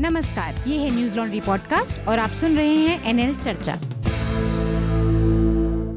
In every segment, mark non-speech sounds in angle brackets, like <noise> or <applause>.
नमस्कार, ये है न्यूज़ लॉन्ड्री पॉडकास्ट और आप सुन रहे हैं एनएल चर्चा।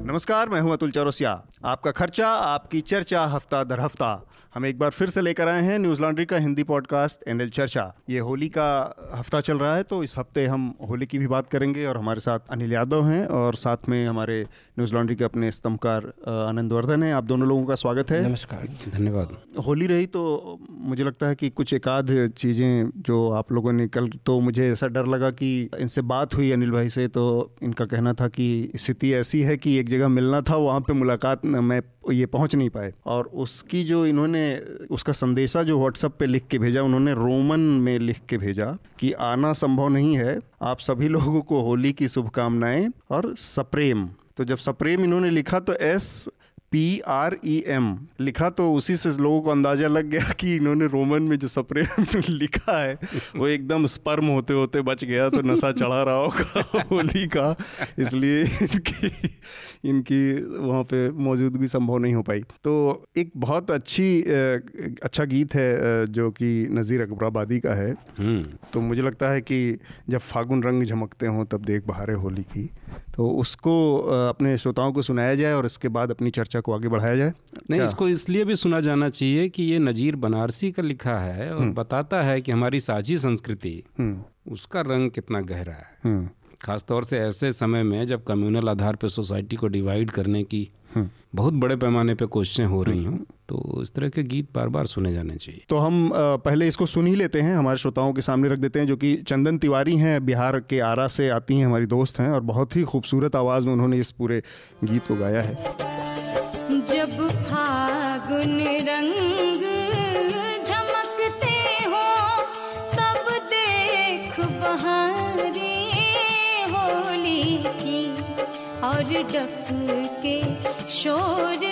नमस्कार, मैं हूँ अतुल चौरसिया। आपका खर्चा आपकी चर्चा हफ़्ता दर हफ़्ता। हम एक बार फिर से लेकर आए हैं न्यूज़ लॉन्ड्री का हिंदी पॉडकास्ट एनएल चर्चा। ये होली का हफ़्ता चल रहा है तो इस हफ़्ते हम होली की भी बात करेंगे और हमारे साथ अनिल यादव हैं और साथ में हमारे न्यूज़ लॉन्ड्री के अपने स्तंभकार आनंद वर्धन हैं। आप दोनों लोगों का स्वागत है। नमस्कार। धन्यवाद। होली रही तो मुझे लगता है कि कुछ एक आध चीज़ें जो आप लोगों ने कल तो मुझे ऐसा डर लगा कि इनसे बात हुई अनिल भाई से तो इनका कहना था कि स्थिति ऐसी है कि एक जगह मिलना था वहाँ पे मुलाकात में ये पहुँच नहीं पाए। और उसकी जो इन्होंने, उसका संदेशा जो व्हाट्सएप पे लिख के भेजा, उन्होंने रोमन में लिख के भेजा कि आना संभव नहीं है। आप सभी लोगों को होली की शुभकामनाएँ और सप्रेम। तो जब सप्रेम इन्होंने लिखा तो S P R E M लिखा तो उसी से लोगों को अंदाज़ा लग गया कि इन्होंने रोमन में जो सप्रेम <laughs> लिखा है, वो एकदम स्पर्म होते होते बच गया तो नशा चढ़ा रहा होगा <laughs> होली का। इसलिए इनकी वहाँ पे मौजूदगी संभव नहीं हो पाई। तो एक बहुत अच्छी अच्छा गीत है जो कि नज़ीर अकबराबादी का है। हम्म। तो मुझे लगता है कि जब फागुन रंग झमकते हों तब देख बहारे होली की। तो उसको अपने श्रोताओं को सुनाया जाए और इसके बाद अपनी चर्चा को आगे बढ़ाया जाए। नहीं क्या? इसको इसलिए भी सुना जाना चाहिए कि ये नजीर बनारसी का लिखा है और बताता है कि हमारी साझी संस्कृति हम्म। उसका रंग कितना गहरा है। हम्म। खासतौर से ऐसे समय में जब कम्युनल आधार पर सोसाइटी को डिवाइड करने की हम्म। बहुत बड़े पैमाने पे कोशिशें हो रही हूँ तो इस तरह के गीत बार बार सुने जाने चाहिए। तो हम पहले इसको सुन ही लेते हैं हमारे श्रोताओं के सामने रख देते हैं जो कि चंदन तिवारी हैं बिहार के आरा से आती हैं हमारी दोस्त हैं और बहुत ही खूबसूरत आवाज़ में उन्होंने इस पूरे गीत को गाया है। डफ के शोर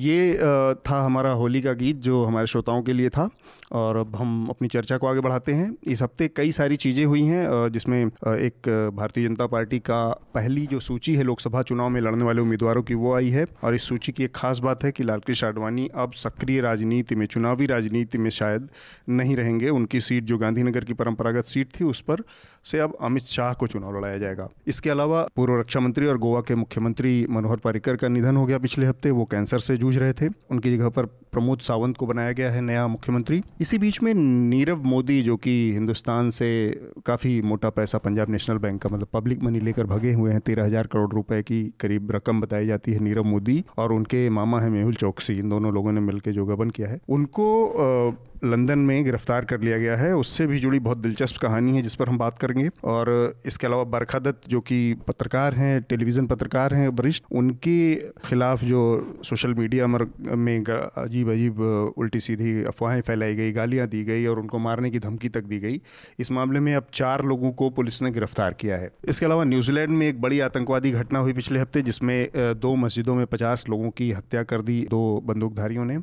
ये था हमारा होली का गीत जो हमारे श्रोताओं के लिए था। और अब हम अपनी चर्चा को आगे बढ़ाते हैं। इस हफ़्ते कई सारी चीज़ें हुई हैं जिसमें एक भारतीय जनता पार्टी का पहली जो सूची है लोकसभा चुनाव में लड़ने वाले उम्मीदवारों की, वो आई है। और इस सूची की एक खास बात है कि लालकृष्ण आडवाणी अब सक्रिय राजनीति में, चुनावी राजनीति में शायद नहीं रहेंगे। उनकी सीट जो गांधीनगर की परंपरागत सीट थी, उस पर से अब अमित शाह को चुनाव लड़ाया जाएगा। इसके अलावा पूर्व रक्षा मंत्री और गोवा के मुख्यमंत्री मनोहर पर्रिकर का निधन हो गया पिछले हफ़्ते। वो कैंसर से जूझ रहे थे। उनकी जगह पर प्रमोद सावंत को बनाया गया है नया मुख्यमंत्री। इसी बीच में नीरव मोदी, जो कि हिंदुस्तान से काफ़ी मोटा पैसा पंजाब नेशनल बैंक का मतलब पब्लिक मनी लेकर भगे हुए हैं, तेरह हज़ार करोड़ रुपए की करीब रकम बताई जाती है नीरव मोदी और उनके मामा हैं मेहुल चौकसी, इन दोनों लोगों ने मिलकर जो गबन किया है। उनको लंदन में गिरफ़्तार कर लिया गया है। उससे भी जुड़ी बहुत दिलचस्प कहानी है, जिस पर हम बात करेंगे। और इसके अलावा बरखा दत्त जो कि पत्रकार हैं, टेलीविज़न पत्रकार हैं, वरिष्ठ, उनके खिलाफ जो सोशल मीडिया में अजीब अजीब उल्टी सीधी अफवाहें फैलाई गई, गालियाँ दी गई और उनको मारने की धमकी तक दी गई, इस मामले में अब चार लोगों को पुलिस ने गिरफ़्तार किया है। इसके अलावा न्यूजीलैंड में एक बड़ी आतंकवादी घटना हुई पिछले हफ़्ते, जिसमें दो मस्जिदों में पचास लोगों की हत्या कर दी दो बंदूकधारियों ने।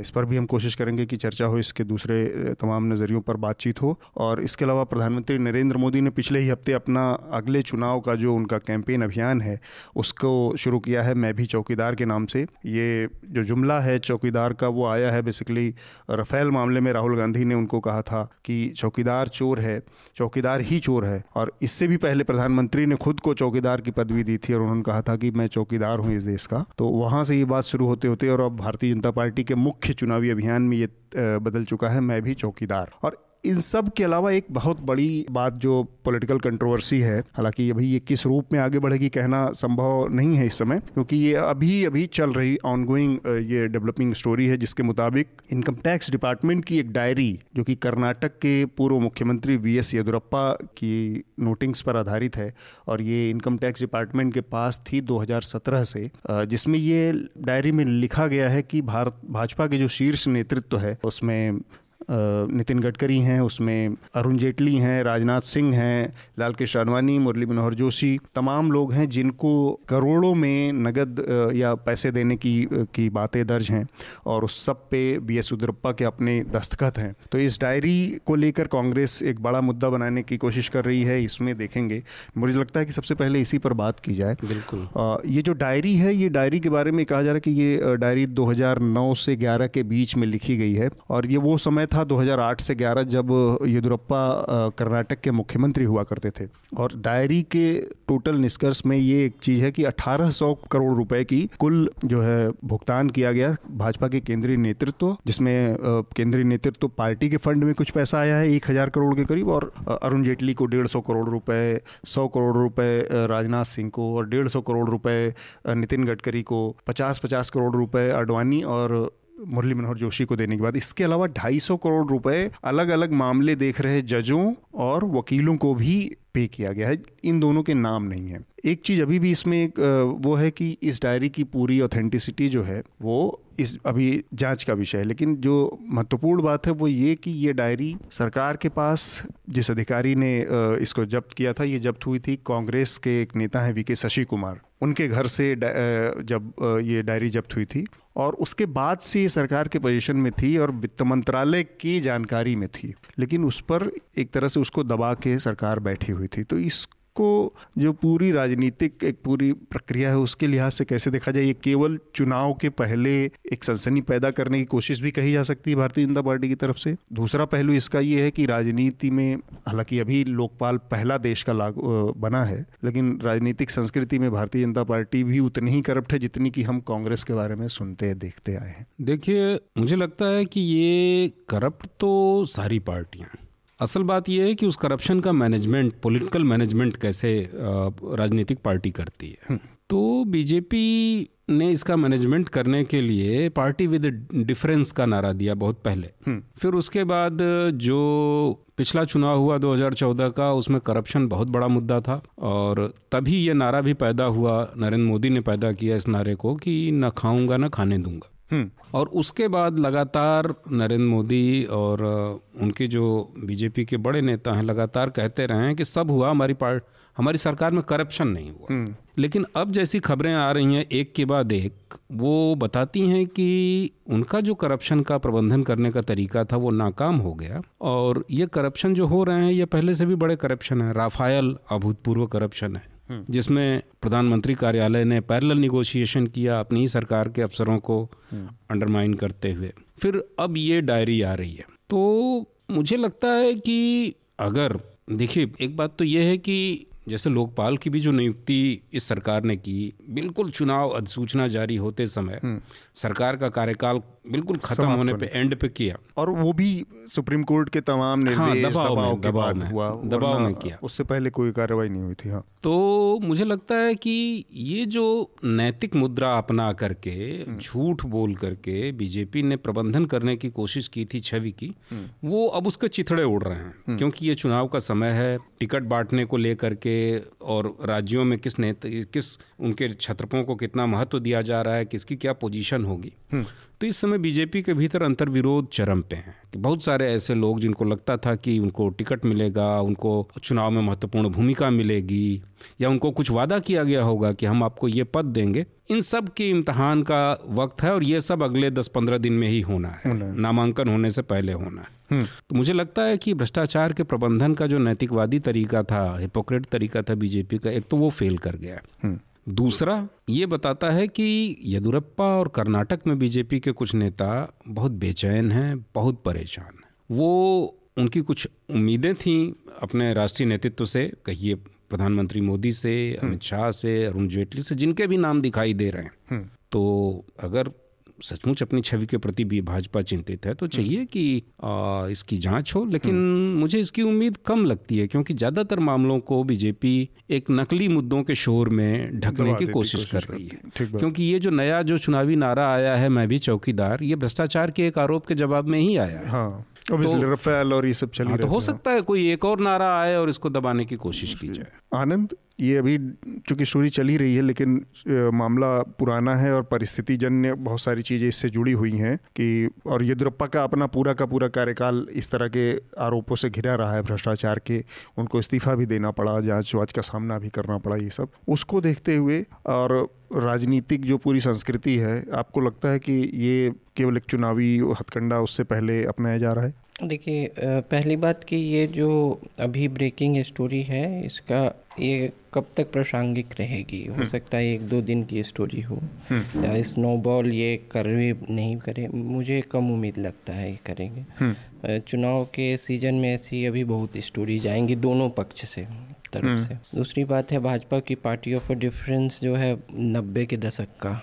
इस पर भी हम कोशिश करेंगे कि चर्चा हो इसके दूसरे तमाम नज़रियों पर बातचीत हो। और इसके अलावा प्रधानमंत्री नरेंद्र मोदी ने पिछले ही हफ़्ते अपना अगले चुनाव का जो उनका कैंपेन अभियान है, उसको शुरू किया है मैं भी चौकीदार के नाम से। ये जो जुमला है चौकीदार का, वो आया है बेसिकली रफेल मामले में राहुल गांधी ने उनको कहा था कि चौकीदार चोर है, चौकीदार ही चोर है। और इससे भी पहले प्रधानमंत्री ने खुद को चौकीदार की पदवी दी थी और उन्होंने कहा था कि मैं चौकीदार हूँ इस देश का। तो वहाँ से ये बात शुरू होते होते और अब भारतीय जनता पार्टी के मुख्य चुनावी अभियान में ये बदल चुका है मैं भी चौकीदार। और इन सब के अलावा एक बहुत बड़ी बात जो पॉलिटिकल कंट्रोवर्सी है, हालाँकि अभी ये किस रूप में आगे बढ़ेगी कहना संभव नहीं है इस समय, क्योंकि ये अभी अभी चल रही ऑनगोइंग ये डेवलपिंग स्टोरी है जिसके मुताबिक इनकम टैक्स डिपार्टमेंट की एक डायरी जो कि कर्नाटक के पूर्व मुख्यमंत्री वी एस येदुरप्पा की नोटिंग्स पर आधारित है, और ये इनकम टैक्स डिपार्टमेंट के पास थी 2017 से जिसमें ये डायरी में लिखा गया है कि भारत, भाजपा के जो शीर्ष नेतृत्व है, उसमें नितिन गडकरी हैं उसमें अरुण जेटली हैं राजनाथ सिंह हैं लाल कृष्ण आडवाणी मुरली मनोहर जोशी तमाम लोग हैं जिनको करोड़ों में नगद या पैसे देने की की बातें दर्ज हैं और उस सब पे बी एस उदरप्पा के अपने दस्तखत हैं। तो इस डायरी को लेकर कांग्रेस एक बड़ा मुद्दा बनाने की कोशिश कर रही है इसमें देखेंगे। मुझे लगता है कि सबसे पहले इसी पर बात की जाए। बिल्कुल। ये जो डायरी है ये डायरी के बारे में कहा जा रहा है कि ये डायरी 2009 से 11 के बीच में लिखी गई है और ये वो समय था 2008 से 11 जब येदुरप्पा कर्नाटक के मुख्यमंत्री हुआ करते थे। और डायरी के टोटल निष्कर्ष में ये एक चीज़ है कि 1800 करोड़ रुपए की कुल जो है भुगतान किया गया भाजपा के केंद्रीय नेतृत्व, जिसमें केंद्रीय नेतृत्व पार्टी के फंड में कुछ पैसा आया है, एक हज़ार करोड़ के करीब, और अरुण जेटली को डेढ़ सौ करोड़ रुपए, सौ करोड़ रुपए राजनाथ सिंह को, और डेढ़ सौ करोड़ रुपए नितिन गडकरी को, पचास पचास करोड़ रुपए अडवाणी और मुरली मनोहर जोशी को देने के बाद। इसके अलावा 250 करोड़ रुपए अलग अलग मामले देख रहे जजों और वकीलों को भी पे किया गया है। इन दोनों के नाम नहीं है। एक चीज़ अभी भी इसमें एक वो है कि इस डायरी की पूरी ऑथेंटिसिटी जो है, वो इस अभी जाँच का विषय है। लेकिन जो महत्वपूर्ण बात है, वो ये कि ये डायरी सरकार के पास, जिस अधिकारी ने इसको जब्त किया था, ये जब्त हुई थी कांग्रेस के एक नेता हैं वी के शशि कुमार। उनके घर से जब ये डायरी जब्त हुई थी और उसके बाद से ये सरकार के पोजीशन में थी और वित्त मंत्रालय की जानकारी में थी। लेकिन उस पर एक तरह से उसको दबा के सरकार बैठी हुई थी। तो इसको जो पूरी राजनीतिक एक पूरी प्रक्रिया है, उसके लिहाज से कैसे देखा जाए, ये केवल चुनाव के पहले एक सनसनी पैदा करने की कोशिश भी कही जा सकती है भारतीय जनता पार्टी की तरफ़ से। दूसरा पहलू इसका ये है कि राजनीति में, हालाँकि अभी लोकपाल पहला देश का लागू बना है, लेकिन राजनीतिक संस्कृति में भारतीय जनता पार्टी भी उतनी ही करप्ट है जितनी कि हम कांग्रेस के बारे में सुनते, देखते आए हैं। देखिए, मुझे लगता है कि ये करप्ट तो सारी पार्टियाँ। असल बात यह है कि उस करप्शन का मैनेजमेंट पॉलिटिकल मैनेजमेंट कैसे राजनीतिक पार्टी करती है। तो बीजेपी ने इसका मैनेजमेंट करने के लिए पार्टी विद डिफरेंस का नारा दिया बहुत पहले। फिर उसके बाद जो पिछला चुनाव हुआ 2014 का उसमें करप्शन बहुत बड़ा मुद्दा था और तभी ये नारा भी पैदा हुआ। नरेंद्र मोदी ने पैदा किया इस नारे को कि न खाऊँगा न खाने दूँगा। और उसके बाद लगातार नरेंद्र मोदी और उनके जो बीजेपी के बड़े नेता हैं लगातार कहते रहे हैं कि सब हुआ हमारी पार्ट हमारी सरकार में करप्शन नहीं हुआ। लेकिन अब जैसी खबरें आ रही हैं एक के बाद एक वो बताती हैं कि उनका जो करप्शन का प्रबंधन करने का तरीका था वो नाकाम हो गया। और ये करप्शन जो हो रहे हैं ये पहले से भी बड़े करप्शन है। राफायल अभूतपूर्व करप्शन है। जिसमें प्रधानमंत्री कार्यालय ने पैरेलल निगोशिएशन किया अपनी ही सरकार के अफसरों को अंडरमाइन करते हुए। फिर अब ये डायरी आ रही है। तो मुझे लगता है कि अगर देखिए एक बात तो ये है कि जैसे लोकपाल की भी जो नियुक्ति इस सरकार ने की बिल्कुल चुनाव अधिसूचना जारी होते समय सरकार का कार्यकाल बिल्कुल खत्म होने पे एंड पे किया। और वो भी सुप्रीम कोर्ट के तमाम हाँ, निर्देश दबाव में, दबाव के दबाव में, हुआ दबाव में किया। उससे पहले कोई कार्रवाई नहीं हुई थी हाँ। तो मुझे लगता है कि ये जो नैतिक मुद्रा अपना करके झूठ बोल करके बीजेपी ने प्रबंधन करने की कोशिश की थी छवि की वो अब उसके चिथड़े उड़ रहे हैं। क्योंकि ये चुनाव का समय है टिकट बांटने को लेकर के और राज्यों में किस नेता किस उनके छत्रपों को कितना महत्व दिया जा रहा है किसकी क्या पोजीशन होगी। तो इस समय बीजेपी के भीतर अंतर्विरोध चरम पे हैं। कि बहुत सारे ऐसे लोग जिनको लगता था कि उनको टिकट मिलेगा उनको चुनाव में महत्वपूर्ण भूमिका मिलेगी या उनको कुछ वादा किया गया होगा कि हम आपको ये पद देंगे इन सब के इम्तहान का वक्त है और ये सब अगले 10-15 दिन में ही होना है। नामांकन होने से पहले होना है। तो मुझे लगता है कि भ्रष्टाचार के प्रबंधन का जो नैतिकवादी तरीका था हिपोक्रेट तरीका था बीजेपी का एक तो वो फेल कर गया है। दूसरा ये बताता है कि येदुरप्पा और कर्नाटक में बीजेपी के कुछ नेता बहुत बेचैन हैं बहुत परेशान हैं। वो उनकी कुछ उम्मीदें थीं अपने राष्ट्रीय नेतृत्व से कहिए प्रधानमंत्री मोदी से अमित शाह से अरुण जेटली से जिनके भी नाम दिखाई दे रहे हैं। तो अगर सचमुच अपनी छवि के प्रति भी भाजपा चिंतित है तो चाहिए कि आ, इसकी जाँच हो लेकिन मुझे इसकी उम्मीद कम लगती है क्योंकि ज़्यादातर मामलों को बीजेपी एक नकली मुद्दों के शोर में ढकने की कोशिश कर रही है। क्योंकि ये जो नया जो चुनावी नारा आया है मैं भी चौकीदार ये भ्रष्टाचार के एक आरोप के जवाब में ही आया है। हाँ रफेल और ये सब चल हाँ, तो हो सकता है कोई एक और नारा आए और इसको दबाने की कोशिश की जाए। आनंद, ये अभी चूँकि स्टोरी चल ही रही है, लेकिन मामला पुराना है और परिस्थिति जन्य बहुत सारी चीज़ें इससे जुड़ी हुई हैं कि, और येदुरप्पा का अपना पूरा का पूरा कार्यकाल इस तरह के आरोपों से घिरा रहा है, भ्रष्टाचार के, उनको इस्तीफा भी देना पड़ा जाँच वाँच का सामना भी करना पड़ा, ये सब। उसको देखते हुए और राजनीतिक जो पूरी संस्कृति है, आपको लगता है कि ये केवल एक चुनावी हथकंडा उससे पहले अपनाया जा रहा है? देखिए पहली बात कि ये जो अभी ब्रेकिंग स्टोरी है इसका ये कब तक प्रासंगिक रहेगी? हो सकता है एक दो दिन की स्टोरी हो। या स्नोबॉल ये कर भी नहीं करे मुझे कम उम्मीद लगता है ये करेंगे। चुनाव के सीज़न में ऐसी अभी बहुत स्टोरीज आएँगी दोनों पक्ष से तरफ़ से। दूसरी बात है भाजपा की पार्टी ऑफ़ डिफरेंस जो है नब्बे के दशक का।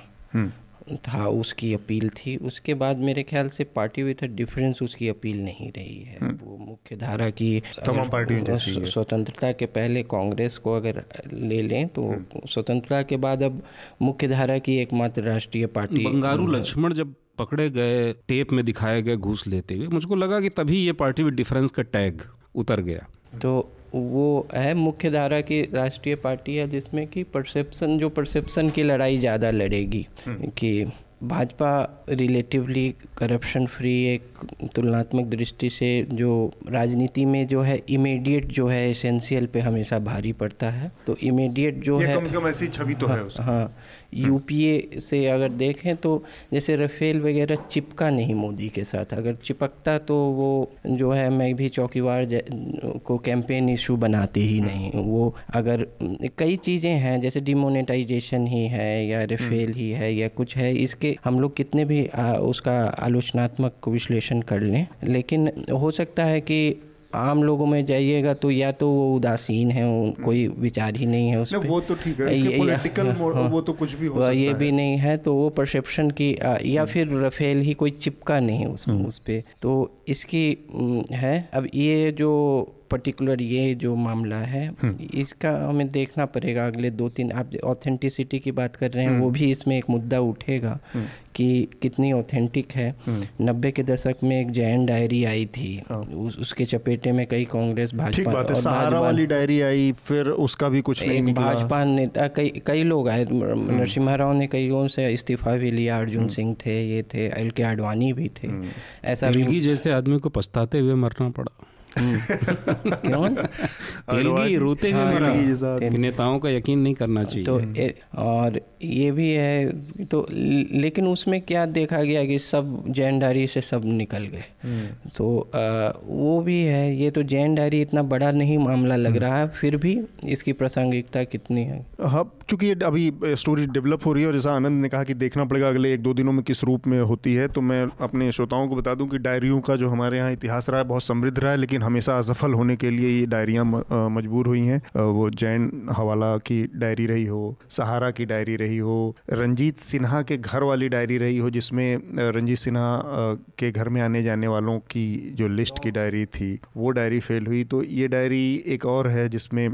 था उसकी अपील थी। उसके बाद मेरे ख्याल से पार्टी विथ डिफरेंस उसकी अपील नहीं रही है। वो मुख्य धारा की तमाम है। स्वतंत्रता के पहले कांग्रेस को अगर ले लें तो स्वतंत्रता के बाद अब मुख्य धारा की एकमात्र राष्ट्रीय पार्टी बंगारू लक्ष्मण जब पकड़े गए टेप में दिखाए गए घूस लेते हुए मुझको लगा कि तभी ये पार्टी विद डिफरेंस का टैग उतर गया। तो वो है मुख्य धारा की राष्ट्रीय पार्टी है जिसमें कि परसेप्शन जो परसेप्शन की लड़ाई ज़्यादा लड़ेगी कि भाजपा रिलेटिवली करप्शन फ्री एक तुलनात्मक दृष्टि से जो राजनीति में जो है इमीडिएट जो है एसेंशियल पे हमेशा भारी पड़ता है। तो इमीडिएट जो ये है कम से कम ऐसी छवि तो है उसकी। हाँ। यूपीए से अगर देखें तो जैसे रफेल वगैरह चिपका नहीं मोदी के साथ। अगर चिपकता तो वो जो है मैं भी चौकीवार को कैंपेन इशू बनाते ही नहीं। वो अगर कई चीज़ें हैं जैसे डिमोनेटाइजेशन ही है या रफेल ही है या कुछ है इसके हम लोग कितने भी आ, उसका आलोचनात्मक विश्लेषण कर लें। लेकिन हो सकता है कि आम लोगों में जाइएगा तो या तो वो उदासीन है कोई विचार ही नहीं है उस वो तो ठीक है। इसके political मो- हाँ, वो तो कुछ भी हो सकता ये है। भी नहीं है तो वो परसेप्शन की या फिर रफेल ही कोई चिपका नहीं उस उस पर तो इसकी है अब ये जो पर्टिकुलर ये जो मामला है इसका हमें देखना पड़ेगा अगले दो तीन आप ऑथेंटिसिटी की बात कर रहे हैं वो भी इसमें एक मुद्दा उठेगा कि कितनी ऑथेंटिक है। नब्बे के दशक में एक जैन डायरी आई थी। उस, उसके चपेटे में कई कांग्रेस भाजपा बात है और सहारा वाली डायरी आई फिर उसका भी कुछ नहीं निकला। भाजपा नेता कई कई लोग आए नरसिम्हा राव ने कई लोगों से इस्तीफा भी लिया अर्जुन सिंह थे ये थे एल के आडवाणी भी थे। ऐसा भी जैसे आदमी को पछताते हुए मरना पड़ा। <laughs> क्यों? तेलगी रोते हुए हाँ, मरा। नेताओं का यकीन नहीं करना चाहिए। तो ए, और ये भी है तो लेकिन उसमें क्या देखा गया कि सब जैन डायरी से सब निकल गए। तो आ, वो भी है ये तो जैन डायरी इतना बड़ा नहीं मामला लग रहा है फिर भी इसकी प्रासंगिकता कितनी है? हाँ चूँकि ये अभी स्टोरी डेवलप हो रही है और जैसा आनंद ने कहा कि देखना पड़ेगा अगले एक दो दिनों में किस रूप में होती है तो मैं अपने श्रोताओं को बता दूँ कि डायरियों का जो हमारे यहाँ इतिहास रहा है बहुत समृद्ध रहा है, लेकिन हमेशा असफल होने के लिए ये डायरियाँ मजबूर हुई हैं। वो जैन हवाला की डायरी रही हो, सहारा की डायरी रही हो, रंजीत सिन्हा के घर वाली डायरी रही हो, जिसमें रंजीत सिन्हा के घर में आने जाने वालों की जो लिस्ट की डायरी थी, वो डायरी फेल हुई। तो ये डायरी एक और है जिसमें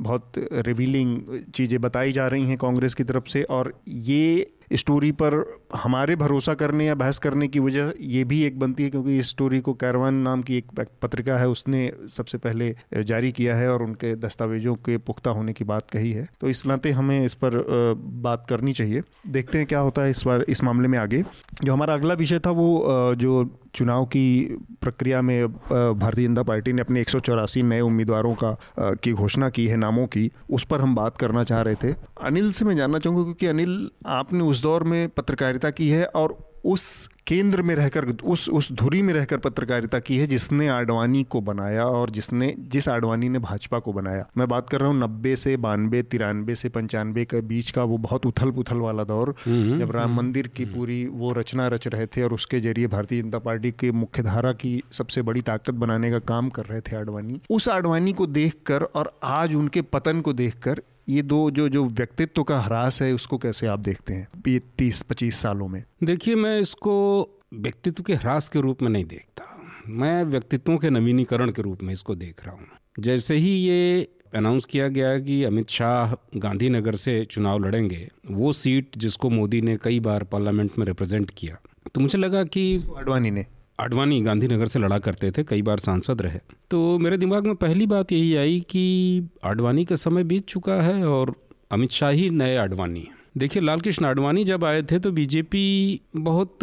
बहुत रिवीलिंग चीज़ें बताई जा रही हैं कांग्रेस की तरफ़ से, और ये स्टोरी पर हमारे भरोसा करने या बहस करने की वजह ये भी एक बनती है, क्योंकि इस स्टोरी को कैरवान नाम की एक पत्रिका है, उसने सबसे पहले जारी किया है और उनके दस्तावेजों के पुख्ता होने की बात कही है। तो इस नाते हमें इस पर बात करनी चाहिए। देखते हैं क्या होता है इस बार, इस मामले में आगे। जो हमारा अगला विषय था वो जो चुनाव की प्रक्रिया में भारतीय जनता पार्टी ने अपने एक नए उम्मीदवारों का की घोषणा की है, नामों की, उस पर हम बात करना चाह रहे थे। अनिल से मैं जानना चाहूँगा, क्योंकि अनिल आपने उस दौर में पत्रकारिता की है और उस केंद्र में रहकर उस उस धुरी में रहकर पत्रकारिता की है जिसने आडवाणी को बनाया और जिसने जिस आडवाणी ने भाजपा को बनाया। मैं बात कर रहा हूँ नब्बे से बानवे तिरानवे से पंचानवे के बीच का वो बहुत उथल पुथल वाला दौर जब राम मंदिर की पूरी वो रचना रच रहे थे और उसके ज़रिए भारतीय जनता पार्टी के मुख्य धारा की सबसे बड़ी ताकत बनाने का काम कर रहे थे आडवाणी। उस आडवाणी को देखकर और आज उनके पतन को देखकर ये दो जो जो व्यक्तित्व का ह्रास है उसको कैसे आप देखते हैं? ये तीस पच्चीस सालों में। देखिए मैं इसको व्यक्तित्व के ह्रास के रूप में नहीं देखता। मैं व्यक्तित्वों के नवीनीकरण के रूप में इसको देख रहा हूँ। जैसे ही ये अनाउंस किया गया कि अमित शाह गांधीनगर से चुनाव लड़ेंगे वो सीट जिसको मोदी ने कई बार पार्लियामेंट में रिप्रेजेंट किया तो मुझे लगा कि आडवाणी ने। आडवाणी गांधीनगर से लड़ा करते थे, कई बार सांसद रहे। तो मेरे दिमाग में पहली बात यही आई कि आडवाणी का समय बीत चुका है और अमित शाह ही नए आडवाणी देखिए लाल कृष्ण आडवाणी जब आए थे तो बीजेपी बहुत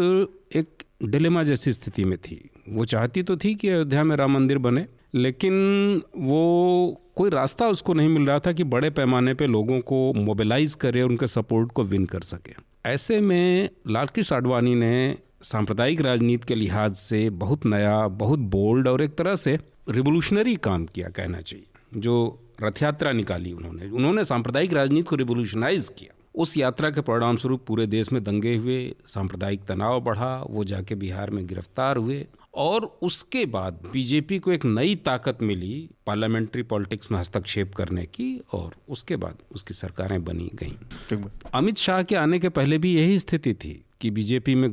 एक डिलेमा जैसी स्थिति में थी। वो चाहती तो थी कि अयोध्या में राम मंदिर बने, लेकिन वो कोई रास्ता उसको नहीं मिल रहा था कि बड़े पैमाने पे लोगों को मोबिलाइज करे उनके सपोर्ट को विन कर सके। ऐसे में लालकृष्ण आडवाणी ने सांप्रदायिक राजनीति के लिहाज से बहुत नया बहुत बोल्ड और एक तरह से रिवोल्यूशनरी काम किया कहना चाहिए। जो रथ यात्रा निकाली उन्होंने उन्होंने सांप्रदायिक राजनीति को रिवोल्यूशनाइज किया। उस यात्रा के परिणाम स्वरूप पूरे देश में दंगे हुए सांप्रदायिक तनाव बढ़ा वो जाके बिहार में गिरफ़्तार हुए और उसके बाद बीजेपी को एक नई ताकत मिली पार्लियामेंट्री पॉलिटिक्स में हस्तक्षेप करने की और उसके बाद उसकी सरकारें बनी गईं। अमित शाह के आने के पहले भी यही स्थिति थी। कि बीजेपी में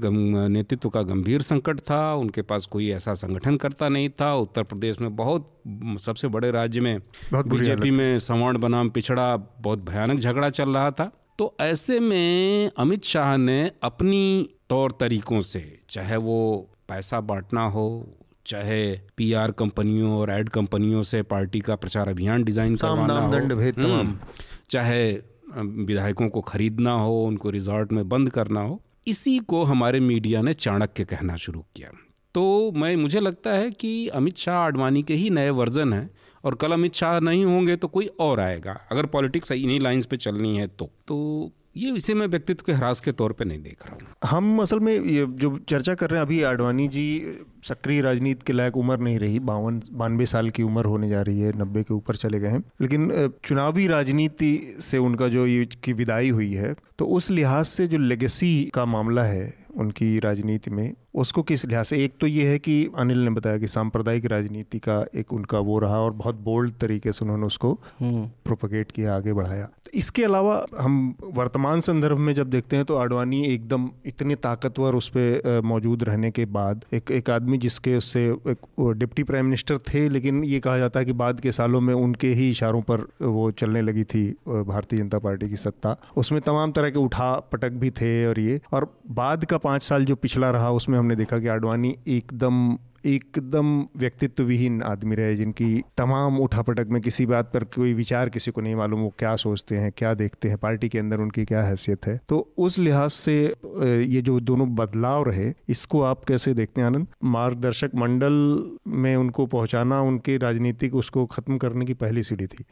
नेतृत्व का गंभीर संकट था उनके पास कोई ऐसा संगठन करता नहीं था। उत्तर प्रदेश में बहुत सबसे बड़े राज्य में बीजेपी में सवर्ण बनाम पिछड़ा बहुत भयानक झगड़ा चल रहा था। तो ऐसे में अमित शाह ने अपनी तौर तरीकों से चाहे वो पैसा बांटना हो चाहे पीआर कंपनियों और एड कंपनियों से पार्टी का प्रचार अभियान डिज़ाइन करवाना हो हम्म। चाहे विधायकों को खरीदना हो उनको रिजॉर्ट में बंद करना हो इसी को हमारे मीडिया ने चाणक्य कहना शुरू किया। तो मैं, मुझे लगता है कि अमित शाह आडवाणी के ही नए वर्जन हैं और कल अमित शाह नहीं होंगे तो कोई और आएगा। अगर पॉलिटिक्स इन्हीं लाइंस पे चलनी है तो तो ये इसे मैं व्यक्तित्व के ह्रास के तौर पे नहीं देख रहा हूँ। हम असल में ये जो चर्चा कर रहे हैं, अभी आडवाणी जी सक्रिय राजनीति के लायक उम्र नहीं रही, बावन, बानवे साल की उम्र होने जा रही है, नब्बे के ऊपर चले गए हैं। लेकिन चुनावी राजनीति से उनका जो ये की विदाई हुई है तो उस लिहाज से जो लेगेसी का मामला है उनकी राजनीति में उसको किस लिहाज से? एक तो ये है कि अनिल ने बताया कि सांप्रदायिक राजनीति का एक उनका वो रहा और बहुत बोल्ड तरीके से उन्होंने उसको प्रोपगेट हम्म। किया आगे बढ़ाया। तो इसके अलावा हम वर्तमान संदर्भ में जब देखते हैं तो आडवाणी एकदम इतने ताकतवर उस पर मौजूद रहने के बाद एक एक आदमी जिसके उससे एक डिप्टी प्राइम मिनिस्टर थे लेकिन ये कहा जाता है कि बाद के सालों में उनके ही इशारों पर वो चलने लगी थी भारतीय जनता पार्टी की सत्ता। उसमें तमाम तरह के उठा पटक भी थे और ये और बाद का पाँच साल जो पिछला रहा उसमें हमने देखा कि आडवाणी एकदम एकदम व्यक्तित्व विहीन आदमी रहे जिनकी तमाम उठापटक में किसी बात पर कोई विचार किसी को नहीं मालूम वो क्या सोचते हैं क्या देखते हैं पार्टी के अंदर उनकी क्या हैसियत है। तो उस लिहाज से ये जो दोनों बदलाव रहे इसको आप कैसे देखते हैं आनंद? मार्गदर्शक मंडल में उनको पहुंचाना उनके राजनीतिक उसको खत्म करने की पहली सीढ़ी थी।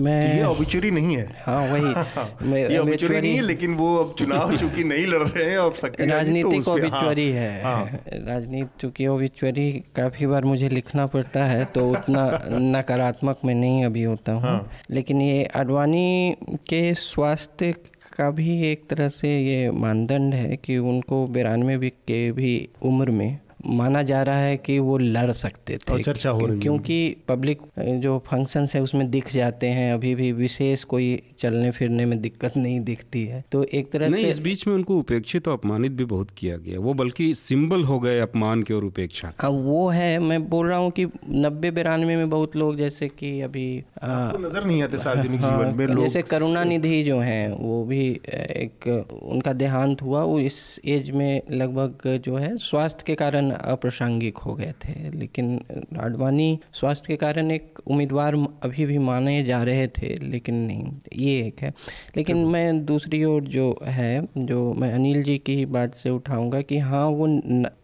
मैं ये ऑबिचुरी नहीं है। हाँ वही। <laughs> मैं ये ऑबिचुरी नहीं है लेकिन वो अब चुनाव चूँकि नहीं लड़ रहे हैं अब राजनीतिक ऑबिचुरी तो है। हाँ। राजनीति चूँकि ऑबिचुरी करी काफ़ी बार मुझे लिखना पड़ता है तो उतना नकारात्मक में नहीं अभी होता हूँ हाँ। लेकिन ये अडवाणी के स्वास्थ्य का भी एक तरह से ये मानदंड है कि उनको बिरानवे के भी उम्र में माना जा रहा है कि वो लड़ सकते थे। चर्चा हो रही क्योंकि पब्लिक जो फ़ंक्शंस है उसमें दिख जाते हैं। अभी भी विशेष कोई चलने फिरने में दिक्कत नहीं दिखती है। तो एक तरह नहीं, से इस बीच में उनको उपेक्षित और अपमानित भी बहुत किया गया। वो बल्कि सिंबल हो गए अपमान के और उपेक्षा हाँ वो है। मैं बोल रहा हूँ कि नब्बे बिरानवे में बहुत लोग जैसे कि अभी नज़र नहीं आते सार्वजनिक हाँ, जीवन में जैसे करुणानिधि जो हैं वो भी एक उनका देहांत हुआ। वो इस एज में लगभग जो है स्वास्थ्य के कारण अप्रासंगिक हो गए थे। लेकिन आडवाणी स्वास्थ्य के कारण एक उम्मीदवार अभी भी माने जा रहे थे लेकिन नहीं ये एक है। लेकिन मैं दूसरी ओर जो है जो मैं अनिल जी की बात से उठाऊँगा कि हाँ वो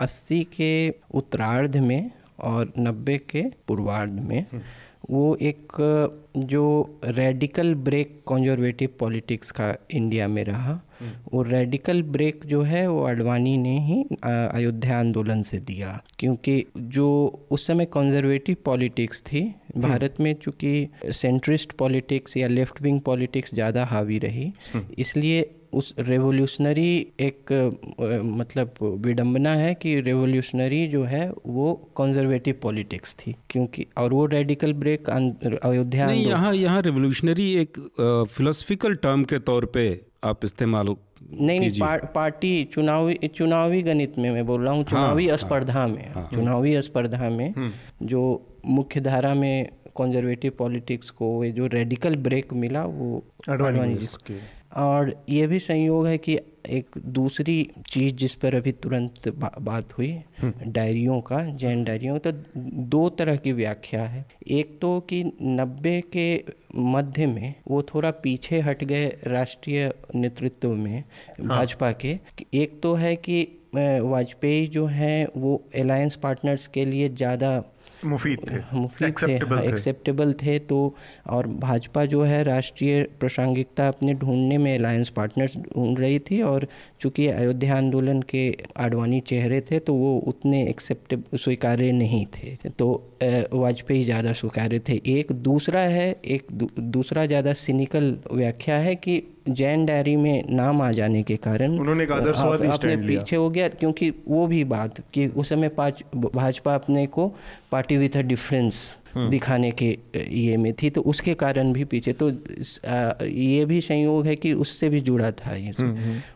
अस्सी के उत्तरार्ध में और नब्बे के पूर्वार्ध में हम्म। वो एक जो रेडिकल ब्रेक कंजर्वेटिव पॉलिटिक्स का इंडिया में रहा। वो रेडिकल ब्रेक जो है वो अडवाणी ने ही अयोध्या आंदोलन से दिया क्योंकि जो उस समय कंजर्वेटिव पॉलिटिक्स थी। भारत में चूँकि सेंट्रिस्ट पॉलिटिक्स या लेफ़्ट विंग पॉलिटिक्स ज़्यादा हावी रही। इसलिए उस रेवोल्यूशनरी एक मतलब विडंबना है कि रेवोल्यूशनरी जो है वो कंजर्वेटिव पॉलिटिक्स थी क्योंकि और वो रेडिकल ब्रेक अयोध्या नहीं यहाँ यहाँ रेवोल्यूशनरी एक फिलोसफिकल टर्म के तौर पे आप इस्तेमाल नहीं नहीं पार, पार्टी चुनावी चुनावी गणित में मैं बोल रहा हूँ चुनावी स्पर्धा हाँ, में हाँ, चुनावी स्पर्धा में जो मुख्य धारा में कंजर्वेटिव पॉलिटिक्स को ये जो रेडिकल ब्रेक मिला वो अडवाणी और ये भी संयोग है कि एक दूसरी चीज़ जिस पर अभी तुरंत बा, बात हुई डायरियों का जैन डायरियों तो दो तरह की व्याख्या है। एक तो कि नब्बे के मध्य में वो थोड़ा पीछे हट गए राष्ट्रीय नेतृत्व में भाजपा के। एक तो है कि वाजपेयी जो हैं वो अलायंस पार्टनर्स के लिए ज़्यादा मुफीद थे मुफीद थे हाँ, थे। एक्सेप्टेबल थे तो और भाजपा जो है राष्ट्रीय प्रासंगिकता अपने ढूँढने में अलायंस पार्टनर्स ढूंढ रही थी और चूँकि अयोध्या आंदोलन के आडवाणी चेहरे थे तो वो उतने एक्सेप्टेबल स्वीकार्य नहीं थे तो वाजपेयी ज़्यादा स्वीकार्य थे। एक दूसरा है एक दू, दूसरा ज़्यादा सिनिकल व्याख्या है कि जैन डायरी में नाम आ जाने के कारण उन्होंने एक आदर्शवादी आप- अपने पीछे हो गया क्योंकि वो भी बात कि उस समय पाँच भाजपा अपने को पार्टी विथ अ डिफरेंस दिखाने के ये में थी तो उसके कारण भी पीछे तो ये भी संयोग है कि उससे भी जुड़ा था ये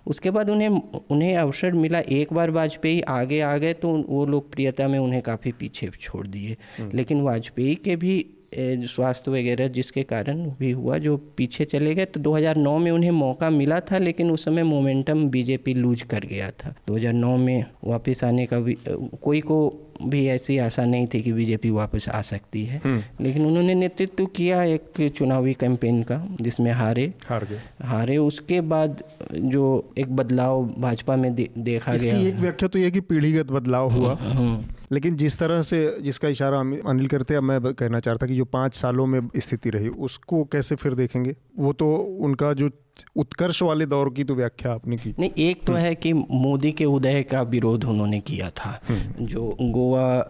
उसके बाद उन्हें उन्हें अवसर मिला एक बार वाजपेयी आगे आ गए तो वो लोकप्रियता में उन्हें काफ़ी पीछे छोड़ दिए। लेकिन वाजपेयी के भी स्वास्थ्य वगैरह जिसके कारण भी हुआ जो पीछे चले गए तो 2009 में उन्हें मौका मिला था लेकिन उस समय मोमेंटम बीजेपी लूज कर गया था। 2009 में वापस आने का भी कोई को भी ऐसी आशा नहीं थी कि बीजेपी वापस आ सकती है। लेकिन उन्होंने नेतृत्व किया एक चुनावी कैंपेन का जिसमें हारे। हार गए। हारे उसके बाद जो एक बदलाव भाजपा में दे, देखा इसकी गया। एक व्याख्या तो ये कि पीढ़ीगत बदलाव हुआ। हम्म, लेकिन जिस तरह से जिसका इशारा अनिल करते हैं मैं कहना चाहता कि जो पाँच सालों में स्थिति रही, उसको कैसे फिर देखेंगे? वो तो उनका जो उत्कर्ष वाले दौर की तो व्याख्या आपने की। नहीं एक तो है कि मोदी के उदय का विरोध उन्होंने किया था। जो गोवा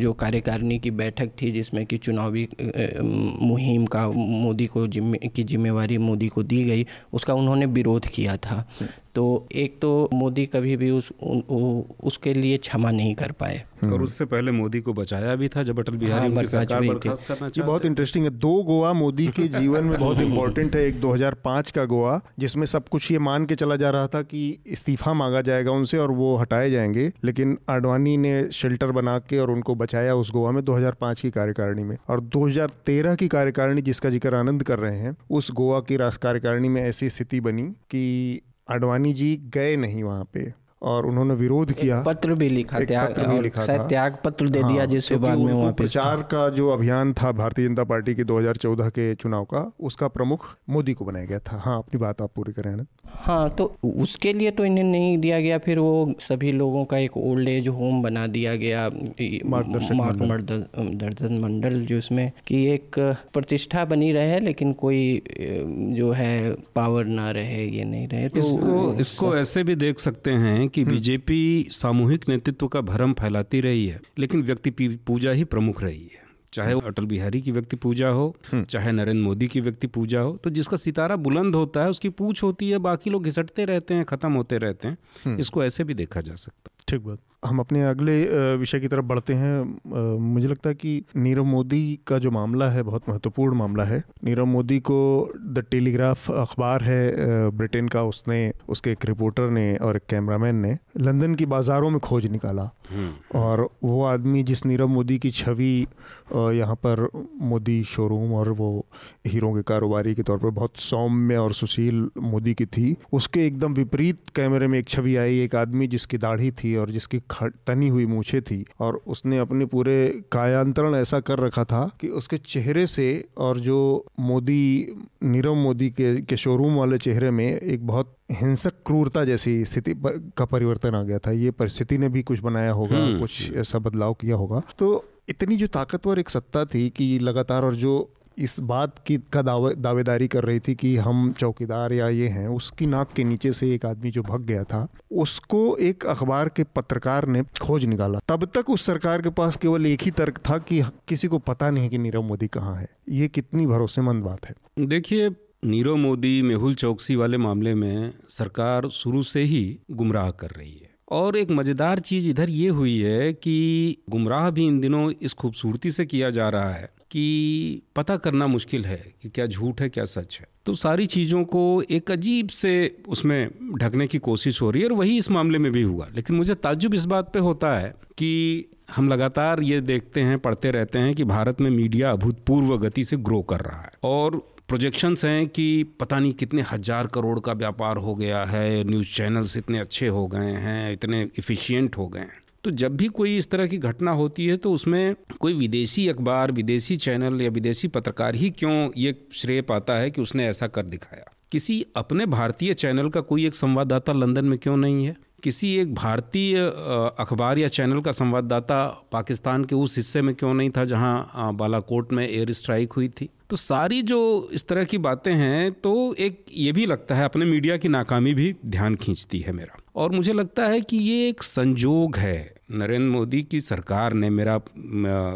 जो कार्यकारिणी की बैठक थी जिसमें कि चुनावी मुहिम का मोदी को जिम्मे की जिम्मेवारी मोदी को दी गई उसका उन्होंने विरोध किया था। तो एक तो मोदी कभी भी उस उन, उ, उसके लिए क्षमा नहीं कर पाए। और उससे पहले मोदी को बचाया भी था जब अटल बिहारी हाँ, सरकार बर्खास्त करना ये बहुत इंटरेस्टिंग है। दो गोवा मोदी के जीवन में बहुत <laughs> इंपॉर्टेंट है। एक 2005 का गोवा, जिसमें सब कुछ ये मान के चला जा रहा था कि इस्तीफा मांगा जाएगा उनसे और वो हटाए जाएँगे, लेकिन आडवाणी ने शेल्टर बना के और उनको बचाया उस गोवा में 2005 की कार्यकारिणी में। और 2013 की कार्यकारिणी जिसका ज़िक्र आनंद कर रहे हैं, उस गोवा की कार्यकारिणी में ऐसी स्थिति बनी कि आडवाणी जी गए नहीं वहाँ पे। और उन्होंने विरोध किया। पत्र भी लिखा एक त्याग पत्र भी लिखा था। त्याग पत्र दे दिया हाँ, जिसके बाद में वापस प्रचार का जो अभियान था भारतीय जनता पार्टी के 2014 के चुनाव का उसका प्रमुख मोदी को बनाया गया था। हाँ अपनी बात आप पूरी करें आनंद। हाँ तो उसके लिए तो इन्हें नहीं दिया गया फिर वो सभी लोगों का एक ओल्ड एज होम बना दिया गया। मार्गदर्शन मंडल जो इसमें कि एक प्रतिष्ठा बनी रहे लेकिन कोई जो है पावर ना रहे ये नहीं रहे। तो इसको इसको ऐसे भी देख सकते हैं कि बीजेपी सामूहिक नेतृत्व का भरम फैलाती रही है लेकिन व्यक्ति पूजा ही प्रमुख रही है। चाहे वो अटल बिहारी की व्यक्ति पूजा हो चाहे नरेंद्र मोदी की व्यक्ति पूजा हो तो जिसका सितारा बुलंद होता है उसकी पूछ होती है बाकी लोग घिसटते रहते हैं खत्म होते रहते हैं। इसको ऐसे भी देखा जा सकता है। ठीक बात। हम अपने अगले विषय की तरफ़ बढ़ते हैं। मुझे लगता है कि नीरव मोदी का जो मामला है बहुत महत्वपूर्ण मामला है। नीरव मोदी को द टेलीग्राफ अखबार है ब्रिटेन का। उसने उसके एक रिपोर्टर ने और एक कैमरामैन ने लंदन की बाज़ारों में खोज निकाला। और वो आदमी जिस नीरव मोदी की छवि यहाँ पर मोदी शोरूम और वो हीरो के कारोबारी के तौर पर बहुत सौम्य और सुशील मोदी की थी उसके एकदम विपरीत कैमरे में एक छवि आई। एक आदमी जिसकी दाढ़ी थी और जिसकी तनी हुई मूछें थी और उसने अपने पूरे कायांतरण ऐसा कर रखा था कि उसके चेहरे से और जो मोदी नीरव मोदी के के शोरूम वाले चेहरे में एक बहुत हिंसक क्रूरता जैसी स्थिति प- का परिवर्तन आ गया था। ये परिस्थिति ने भी कुछ बनाया होगा कुछ ऐसा बदलाव किया होगा। तो इतनी जो ताकतवर एक सत्ता थी कि लगातार और जो इस बात की का दावे, दावेदारी कर रही थी कि हम चौकीदार या ये हैं, उसकी नाक के नीचे से एक आदमी जो भग गया था, उसको एक अखबार के पत्रकार ने खोज निकाला। तब तक उस सरकार के पास केवल एक ही तर्क था कि किसी को पता नहीं कि नीरव मोदी कहाँ है। ये कितनी भरोसेमंद बात है। देखिए, नीरव मोदी मेहुल चौकसी वाले मामले में सरकार शुरू से ही गुमराह कर रही है। और एक मज़ेदार चीज़ इधर ये हुई है कि गुमराह भी इन दिनों इस खूबसूरती से किया जा रहा है कि पता करना मुश्किल है कि क्या झूठ है, क्या सच है। तो सारी चीज़ों को एक अजीब से उसमें ढकने की कोशिश हो रही है और वही इस मामले में भी हुआ। लेकिन मुझे ताज्जुब इस बात पे होता है कि हम लगातार ये देखते हैं, पढ़ते रहते हैं कि भारत में मीडिया अभूतपूर्व गति से ग्रो कर रहा है और प्रोजेक्शंस हैं कि पता नहीं कितने हज़ार करोड़ का व्यापार हो गया है, न्यूज़ चैनल्स इतने अच्छे हो गए हैं, इतने इफ़िशियंट हो गए हैं। तो जब भी कोई इस तरह की घटना होती है तो उसमें कोई विदेशी अखबार, विदेशी चैनल या विदेशी पत्रकार ही क्यों ये श्रेय पाता है कि उसने ऐसा कर दिखाया? किसी अपने भारतीय चैनल का कोई एक संवाददाता लंदन में क्यों नहीं है? किसी एक भारतीय अखबार या चैनल का संवाददाता पाकिस्तान के उस हिस्से में क्यों नहीं था, जहाँ बालाकोट में एयर स्ट्राइक हुई थी? तो सारी जो इस तरह की बातें हैं तो एक ये भी लगता है, अपने मीडिया की नाकामी भी ध्यान खींचती है मेरा। और मुझे लगता है कि ये एक संजोग है, नरेंद्र मोदी की सरकार ने मेरा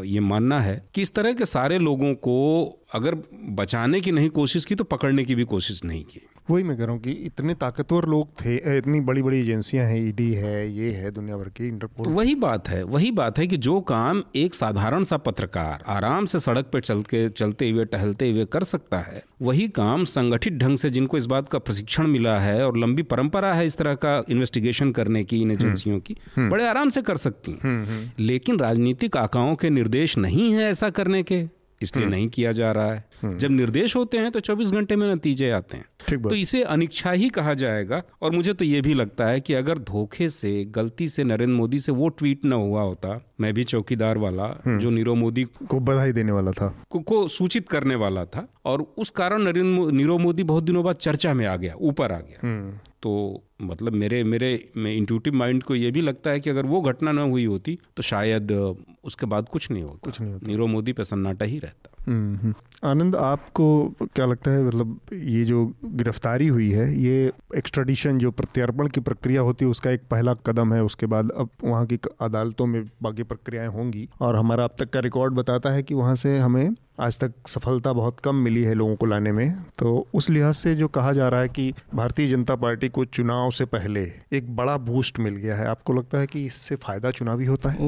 ये मानना है कि इस तरह के सारे लोगों को अगर बचाने की नहीं कोशिश की तो पकड़ने की भी कोशिश नहीं की। वही मैं कह रहा हूँ कि इतने ताकतवर लोग थे इतनी बड़ी बड़ी एजेंसियाँ हैं ईडी है ये है दुनिया भर की इंटरपोल तो वही बात है वही बात है कि जो काम एक साधारण सा पत्रकार आराम से सड़क पर चल के चलते हुए टहलते हुए कर सकता है वही काम संगठित ढंग से जिनको इस बात का प्रशिक्षण मिला है और लंबी परंपरा है इस तरह का इन्वेस्टिगेशन करने की इन हम्म। एजेंसियों की हम्म। बड़े आराम से कर सकती हैं हम्म, लेकिन राजनीतिक आकाओं के निर्देश नहीं है ऐसा करने के इसलिए नहीं किया जा रहा है। जब निर्देश होते हैं तो 24 घंटे में नतीजे आते हैं। तो इसे अनिच्छा ही कहा जाएगा। और मुझे तो ये भी लगता है कि अगर धोखे से गलती से नरेंद्र मोदी से वो ट्वीट न हुआ होता मैं भी चौकीदार वाला हम्म। जो नीरव मोदी को बधाई देने वाला था। को, को सूचित करने वाला था। और उस कारण नरेंद्र नीरव मोदी बहुत दिनों बाद चर्चा में आ गया ऊपर आ गया। हम्म। तो मतलब मेरे मेरे में इंट्यूटिव माइंड को ये भी लगता है कि अगर वो घटना ना हुई होती तो शायद उसके बाद कुछ नहीं होता। कुछ नहीं होता। नीरव मोदी पे सन्नाटा ही रहता। हम्म, हम्म। आनंद, आपको क्या लगता है मतलब ये जो गिरफ्तारी हुई है, ये एक्स्ट्राडिशन जो प्रत्यार्पण की प्रक्रिया होती है, उसका एक पहला कदम है, उसके बाद अब वहाँ की अदालतों में बाकी प्रक्रियाएँ होंगी। और हमारा अब तक का रिकॉर्ड बताता है कि वहाँ से हमें आज तक सफलता बहुत कम मिली है लोगों को लाने में। तो उस लिहाज से जो कहा जा रहा है कि भारतीय जनता पार्टी को चुनाव से पहले एक बड़ा बूस्ट मिल गया है। आपको लगता है कि इससे फ़ायदा चुनावी होता है?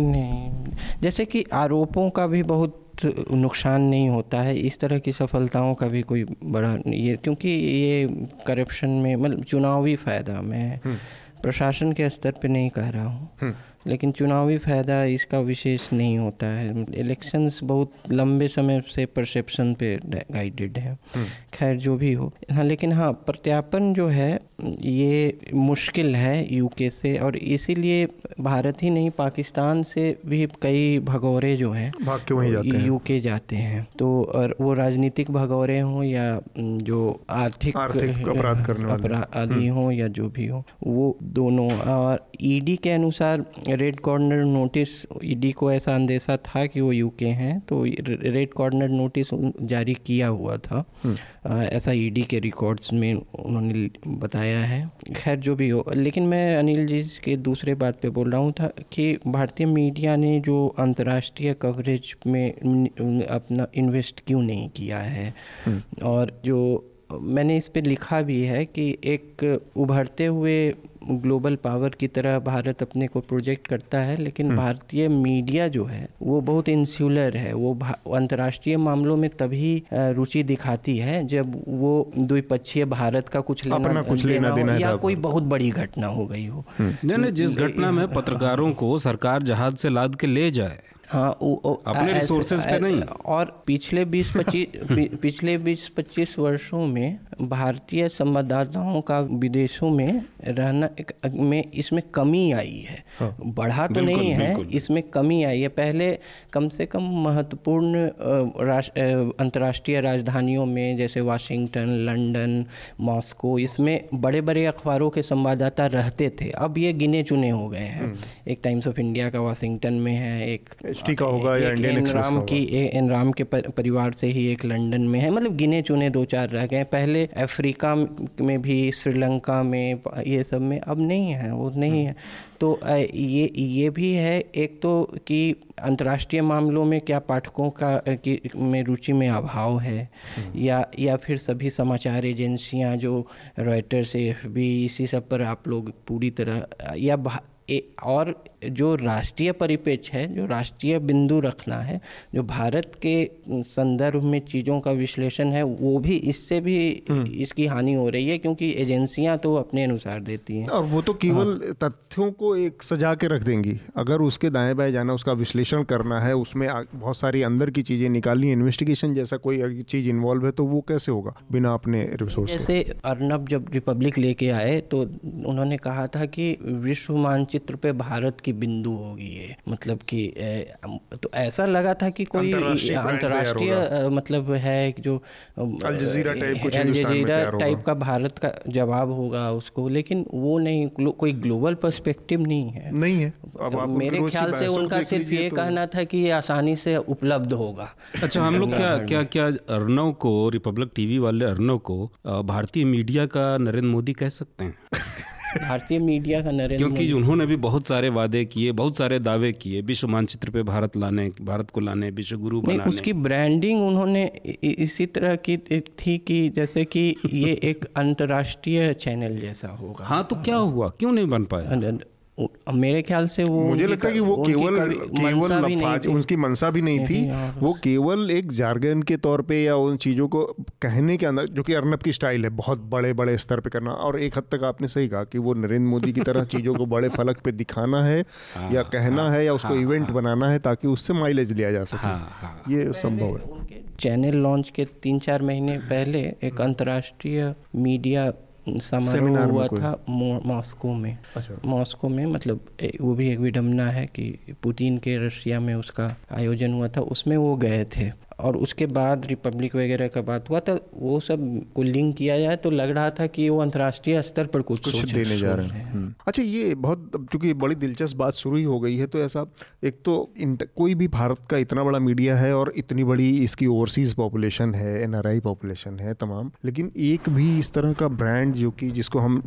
जैसे कि आरोपों का भी बहुत नुकसान नहीं होता है इस तरह की सफलताओं का भी कोई बड़ा ये क्योंकि ये करप्शन में मतलब चुनावी फ़ायदा मैं हम्म। प्रशासन के स्तर पे नहीं कह रहा हूँ हम्म। लेकिन चुनावी फ़ायदा इसका विशेष नहीं होता है। इलेक्शंस बहुत लंबे समय से परसेप्शन पे गाइडेड है। हम्म। खैर जो भी हो। हाँ लेकिन हाँ प्रत्यापन जो है ये मुश्किल है यूके से और इसीलिए भारत ही नहीं पाकिस्तान से भी कई भगौरे जो हैं भाग के वहीं जाते हैं। यूके जाते हैं। तो और वो राजनीतिक भगौरे हों या जो आर्थिक, आर्थिक अपराध करने अपराधी हम्म। हों या जो भी हो वो दोनों। और ईडी के अनुसार रेड कॉर्नर नोटिस ईडी को ऐसा अंदेशा था कि वो यूके हैं तो रेड कॉर्नर नोटिस जारी किया हुआ था हम्म। ऐसा ईडी के रिकॉर्ड्स में उन्होंने बताया है खैर जो भी हो लेकिन मैं अनिल जी के दूसरे बात पे बोल रहा हूँ था कि भारतीय मीडिया ने जो अंतर्राष्ट्रीय कवरेज में अपना इन्वेस्ट क्यों नहीं किया है हम्म। और जो मैंने इस पर लिखा भी है कि एक उभरते हुए ग्लोबल पावर की तरह भारत अपने को प्रोजेक्ट करता है लेकिन हम्म। भारतीय मीडिया जो है वो बहुत इंसुलर है। वो अंतर्राष्ट्रीय मामलों में तभी रुचि दिखाती है जब वो द्विपक्षीय भारत का कुछ लेना, कुछ लेना देना, देना या कोई बहुत बड़ी घटना हो गई हो। नहीं जिस घटना में पत्रकारों को सरकार जहाज़ से लाद के ले जाए अपने रिसोर्सेज पे नहीं। और पिछले 20 25 <laughs> पिछले 20 25 वर्षों में भारतीय संवाददाताओं का विदेशों में रहना एक में इसमें कमी आई है। हाँ, बढ़ा तो नहीं है इसमें कमी आई है। पहले कम से कम महत्वपूर्ण अंतर्राष्ट्रीय राजधानियों में जैसे वाशिंगटन लंदन मॉस्को इसमें बड़े बड़े अखबारों के संवाददाता रहते थे। अब ये गिने चुने हो गए हैं। हम्म। एक टाइम्स ऑफ़ इंडिया का वाशिंगटन में है एक एचटी का होगा या इंडियन एक्सप्रेस राम की एन राम के परिवार से ही एक लंदन में है। मतलब गिने चुने दो चार रह गए पहले पहले अफ्रीका में भी श्रीलंका में ये सब में अब नहीं है वो नहीं है। तो ये ये भी है एक तो कि अंतर्राष्ट्रीय मामलों में क्या पाठकों का की में रुचि में अभाव है? या या फिर सभी समाचार एजेंसियाँ जो रॉयटर्स एफ़ बी इसी सब पर आप लोग पूरी तरह या ए, और जो राष्ट्रीय परिपेक्ष है जो राष्ट्रीय बिंदु रखना है जो भारत के संदर्भ में चीज़ों का विश्लेषण है वो भी इससे भी इसकी हानि हो रही है क्योंकि एजेंसियाँ तो अपने अनुसार देती हैं। और वो तो केवल हाँ। तथ्यों को एक सजा के रख देंगी। अगर उसके दाएँ बाएँ जाना उसका विश्लेषण करना है उसमें बहुत सारी अंदर की चीज़ें निकालनी इन्वेस्टिगेशन जैसा कोई चीज़ इन्वॉल्व है तो वो कैसे होगा बिना अपने रिसोर्स जैसे अर्नब जब रिपब्लिक लेके आए तो उन्होंने कहा था कि विश्व मानचित्र पे भारत की बिंदु होगी ये। मतलब कि तो ऐसा लगा था कि कोई अंतर्राष्ट्रीय मतलब है जो अल जजीरा टाइप का भारत का जवाब होगा उसको लेकिन वो नहीं कोई ग्लोबल पर्सपेक्टिव नहीं है। नहीं है। अब आप मेरे ख्याल से उनका सिर्फ़ ये तो- कहना था कि ये आसानी से उपलब्ध होगा। अच्छा हम लोग क्या क्या क्या अर्नव को रिपब्लिक टीवी वाले अर्नव को भारतीय मीडिया का नरेंद्र मोदी कह सकते हैं? <laughs> भारतीय मीडिया का नरेंद्र क्योंकि उन्होंने भी बहुत सारे वादे किए बहुत सारे दावे किए विश्व मानचित्र पे भारत लाने भारत को लाने विश्व गुरु बनाने। उसकी ब्रांडिंग उन्होंने इसी तरह की थी कि जैसे कि ये एक अंतर्राष्ट्रीय चैनल जैसा होगा। हाँ तो क्या हुआ? क्यों नहीं बन पाया? मेरे ख्याल से वो मुझे लगता है कि वो केवल केवल लफाज उनकी मनसा भी नहीं थी। नहीं, वो केवल एक जार्गन के तौर पे या उन चीज़ों को कहने के अंदर जो कि अर्नब की स्टाइल है बहुत बड़े बड़े स्तर पे करना। और एक हद तक आपने सही कहा कि वो नरेंद्र मोदी की तरह चीज़ों को बड़े फलक पे दिखाना है या कहना है या उसको इवेंट बनाना है ताकि उससे माइलेज लिया जा सके। हाँ, हाँ। ये संभव है। चैनल लॉन्च के तीन चार महीने पहले एक अंतर्राष्ट्रीय मीडिया समारोह हुआ था मॉस्को में। अच्छा। मॉस्को में मतलब वो भी एक विडम्बना है कि पुतिन के रशिया में उसका आयोजन हुआ था उसमें वो गए थे। और उसके बाद रिपब्लिक वगैरह का बात हुआ तो वो सबको लिंक किया जाए तो लग रहा था कि वो अंतर्राष्ट्रीय स्तर पर कुछ कुछ देने जा रहे हैं हम्म। अच्छा ये बहुत चूँकि बड़ी दिलचस्प बात शुरू ही हो गई है तो ऐसा एक तो कोई भी भारत का इतना बड़ा मीडिया है और इतनी बड़ी इसकी ओवरसीज पॉपुलेशन है एनआरआई पॉपुलेशन है तमाम लेकिन एक भी इस तरह का ब्रांड जो कि जिसको हम अ,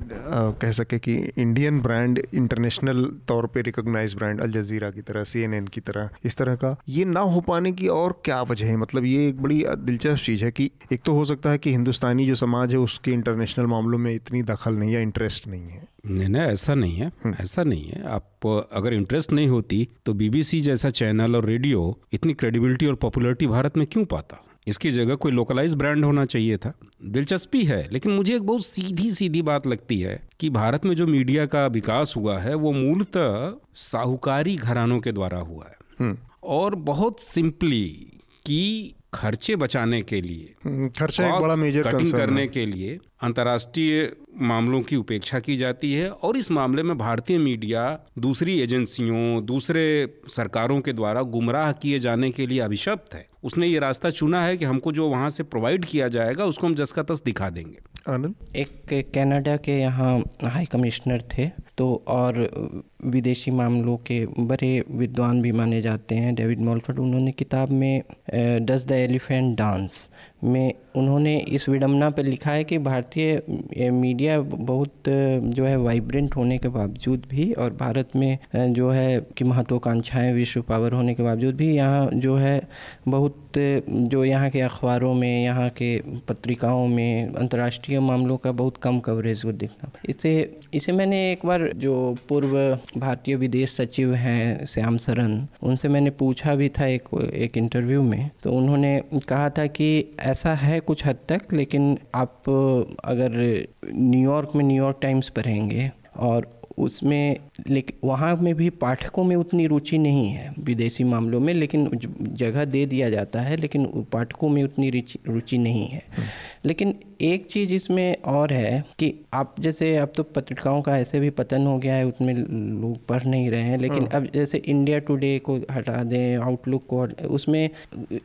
कह सके कि इंडियन ब्रांड इंटरनेशनल तौर पर रिकोगनाइज ब्रांड अल जजीरा की तरह सीएनएन की तरह इस तरह का ये ना हो पाने की और क्या वजह है मतलब ये एक बड़ी दिलचस्प चीज़ है कि एक तो हो सकता है कि हिंदुस्तानी जो समाज है उसके इंटरनेशनल मामलों में इतनी दखल नहीं है इंटरेस्ट नहीं है। नहीं नहीं ऐसा नहीं है ऐसा नहीं है। आप अगर इंटरेस्ट नहीं होती तो बीबीसी जैसा चैनल और रेडियो इतनी क्रेडिबिलिटी और पॉपुलरिटी भारत में क्यों पाता? इसकी जगह कोई लोकलाइज ब्रांड होना चाहिए था। दिलचस्पी है लेकिन मुझे एक बहुत सीधी सीधी बात लगती है कि भारत में जो मीडिया का विकास हुआ है वो मूलतः साहूकारी घरानों के द्वारा हुआ है। और बहुत सिंपली कि खर्चे बचाने के लिए खर्चे खर्चा एक बड़ा मेजर कटिंग करने है। के लिए अंतर्राष्ट्रीय मामलों की उपेक्षा की जाती है और इस मामले में भारतीय मीडिया दूसरी एजेंसियों दूसरे सरकारों के द्वारा गुमराह किए जाने के लिए अभिशप्त है। उसने ये रास्ता चुना है कि हमको जो वहाँ से प्रोवाइड किया जाएगा उसको हम जस का तस दिखा देंगे। आनंद। एक कनाडा के यहाँ हाई कमिश्नर थे तो और विदेशी मामलों के बड़े विद्वान भी माने जाते हैं, डेविड मॉलफर्ड। उन्होंने किताब में डज द एलिफेंट डांस में उन्होंने इस विडम्बना पर लिखा है कि भारतीय मीडिया बहुत जो है वाइब्रेंट होने के बावजूद भी और भारत में जो है कि महत्वाकांक्षाएँ, विश्व पावर होने के बावजूद भी यहाँ जो है बहुत जो यहाँ के अखबारों में, यहाँ के पत्रिकाओं में, अंतर्राष्ट्रीय मामलों का बहुत कम कवरेज वो दिखना इसे इसे मैंने एक बार जो पूर्व भारतीय विदेश सचिव हैं श्याम सरन, उनसे मैंने पूछा भी था एक एक इंटरव्यू में। तो उन्होंने कहा था कि ऐसा है कुछ हद तक, लेकिन आप अगर न्यूयॉर्क में न्यूयॉर्क टाइम्स पढ़ेंगे और उसमें लेकिन वहाँ में भी पाठकों में उतनी रुचि नहीं है विदेशी मामलों में लेकिन जगह दे दिया जाता है लेकिन पाठकों में उतनी रुचि नहीं है। लेकिन एक चीज़ इसमें और है कि आप जैसे अब तो पत्रिकाओं का ऐसे भी पतन हो गया है उसमें लोग पढ़ नहीं रहे हैं लेकिन अब जैसे इंडिया टुडे को हटा दें आउटलुक को उसमें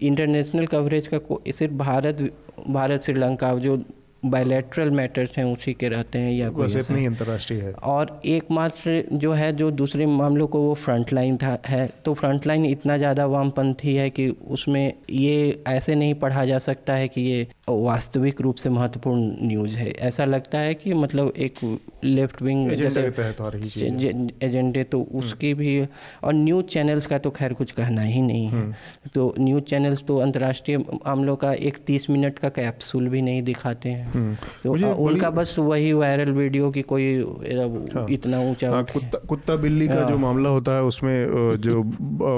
इंटरनेशनल कवरेज का को- सिर्फ़ भारत भारत श्रीलंका जो बायलैटरल मैटर्स हैं उसी के रहते हैं या कोई ऐसा। इतना ही अंतर्राष्ट्रीय है। और एकमात्र जो है जो दूसरे मामलों को वो फ्रंट लाइन था है। तो फ्रंट लाइन इतना ज़्यादा वामपंथी है कि उसमें ये ऐसे नहीं पढ़ा जा सकता है कि ये वास्तविक रूप से महत्वपूर्ण न्यूज़ है। ऐसा लगता है कि मतलब एक लेफ़्ट विंग एजेंडे तो उसकी भी और न्यूज़ चैनल्स का तो खैर कुछ कहना ही नहीं है। तो न्यूज़ चैनल्स तो अंतर्राष्ट्रीय मामलों का एक तीस मिनट का कैप्सूल भी नहीं दिखाते हैं। तो मुझे उनका बस वही वायरल वीडियो की कोई अ, इतना ऊँचा हाँ, कुत्ता कुत्ता बिल्ली का जो मामला होता है उसमें जो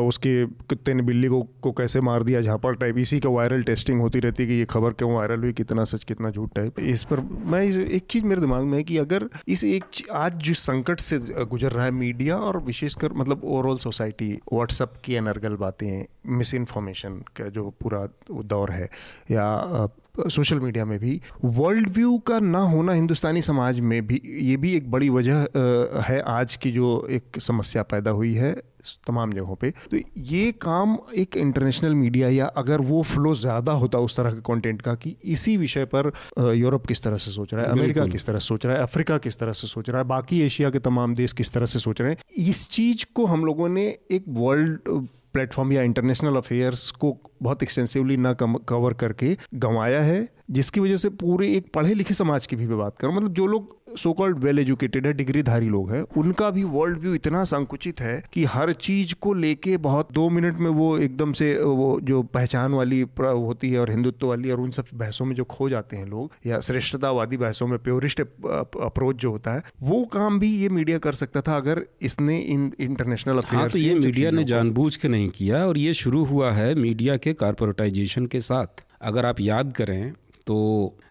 उसके कुत्ते ने बिल्ली को को कैसे मार दिया झापड़ टाइप इसी का वायरल टेस्टिंग होती रहती है कि ये खबर क्यों वायरल हुई कितना सच कितना झूठ टाइप इस पर मैं एक चीज़ मेरे दिमाग में है कि अगर इस एक आज जिस संकट से गुजर रहा है मीडिया और विशेषकर मतलब ओवरऑल सोसाइटी व्हाट्सअप की अनर्गल बातें मिस इन्फॉर्मेशन का जो पूरा दौर है या सोशल मीडिया में भी वर्ल्ड व्यू का ना होना हिंदुस्तानी समाज में भी ये भी एक बड़ी वजह है आज की जो एक समस्या पैदा हुई है तमाम जगहों पे। तो ये काम एक इंटरनेशनल मीडिया या अगर वो फ्लो ज़्यादा होता उस तरह के कंटेंट का कि इसी विषय पर यूरोप किस तरह से सोच रहा है अमेरिका किस तरह से सोच रहा है अफ्रीका किस तरह से सोच रहा है बाकी एशिया के तमाम देश किस तरह से सोच रहे हैं इस चीज़ को हम लोगों ने एक वर्ल्ड प्लेटफॉर्म या इंटरनेशनल अफेयर्स को बहुत एक्सटेंसिवली ना कवर करके गंवाया है, जिसकी वजह से पूरे एक पढ़े लिखे समाज की भी मैं बात करूँ। मतलब जो लोग सो कॉल्ड वेल एजुकेटेड है डिग्रीधारी लोग हैं उनका भी वर्ल्ड व्यू इतना संकुचित है कि हर चीज़ को लेके बहुत दो मिनट में वो एकदम से वो जो पहचान वाली होती है और हिंदुत्व वाली और उन सब बहसों में जो खो जाते हैं लोग या श्रेष्ठतावादी बहसों में प्योरिस्ट अप्रोच जो होता है वो काम भी ये मीडिया कर सकता था अगर इसने इन इंटरनेशनल हाँ अफेयर तो ये मीडिया ने जानबूझ के नहीं किया और ये शुरू हुआ है मीडिया के कारपोरेटाइजेशन के साथ। अगर आप याद करें तो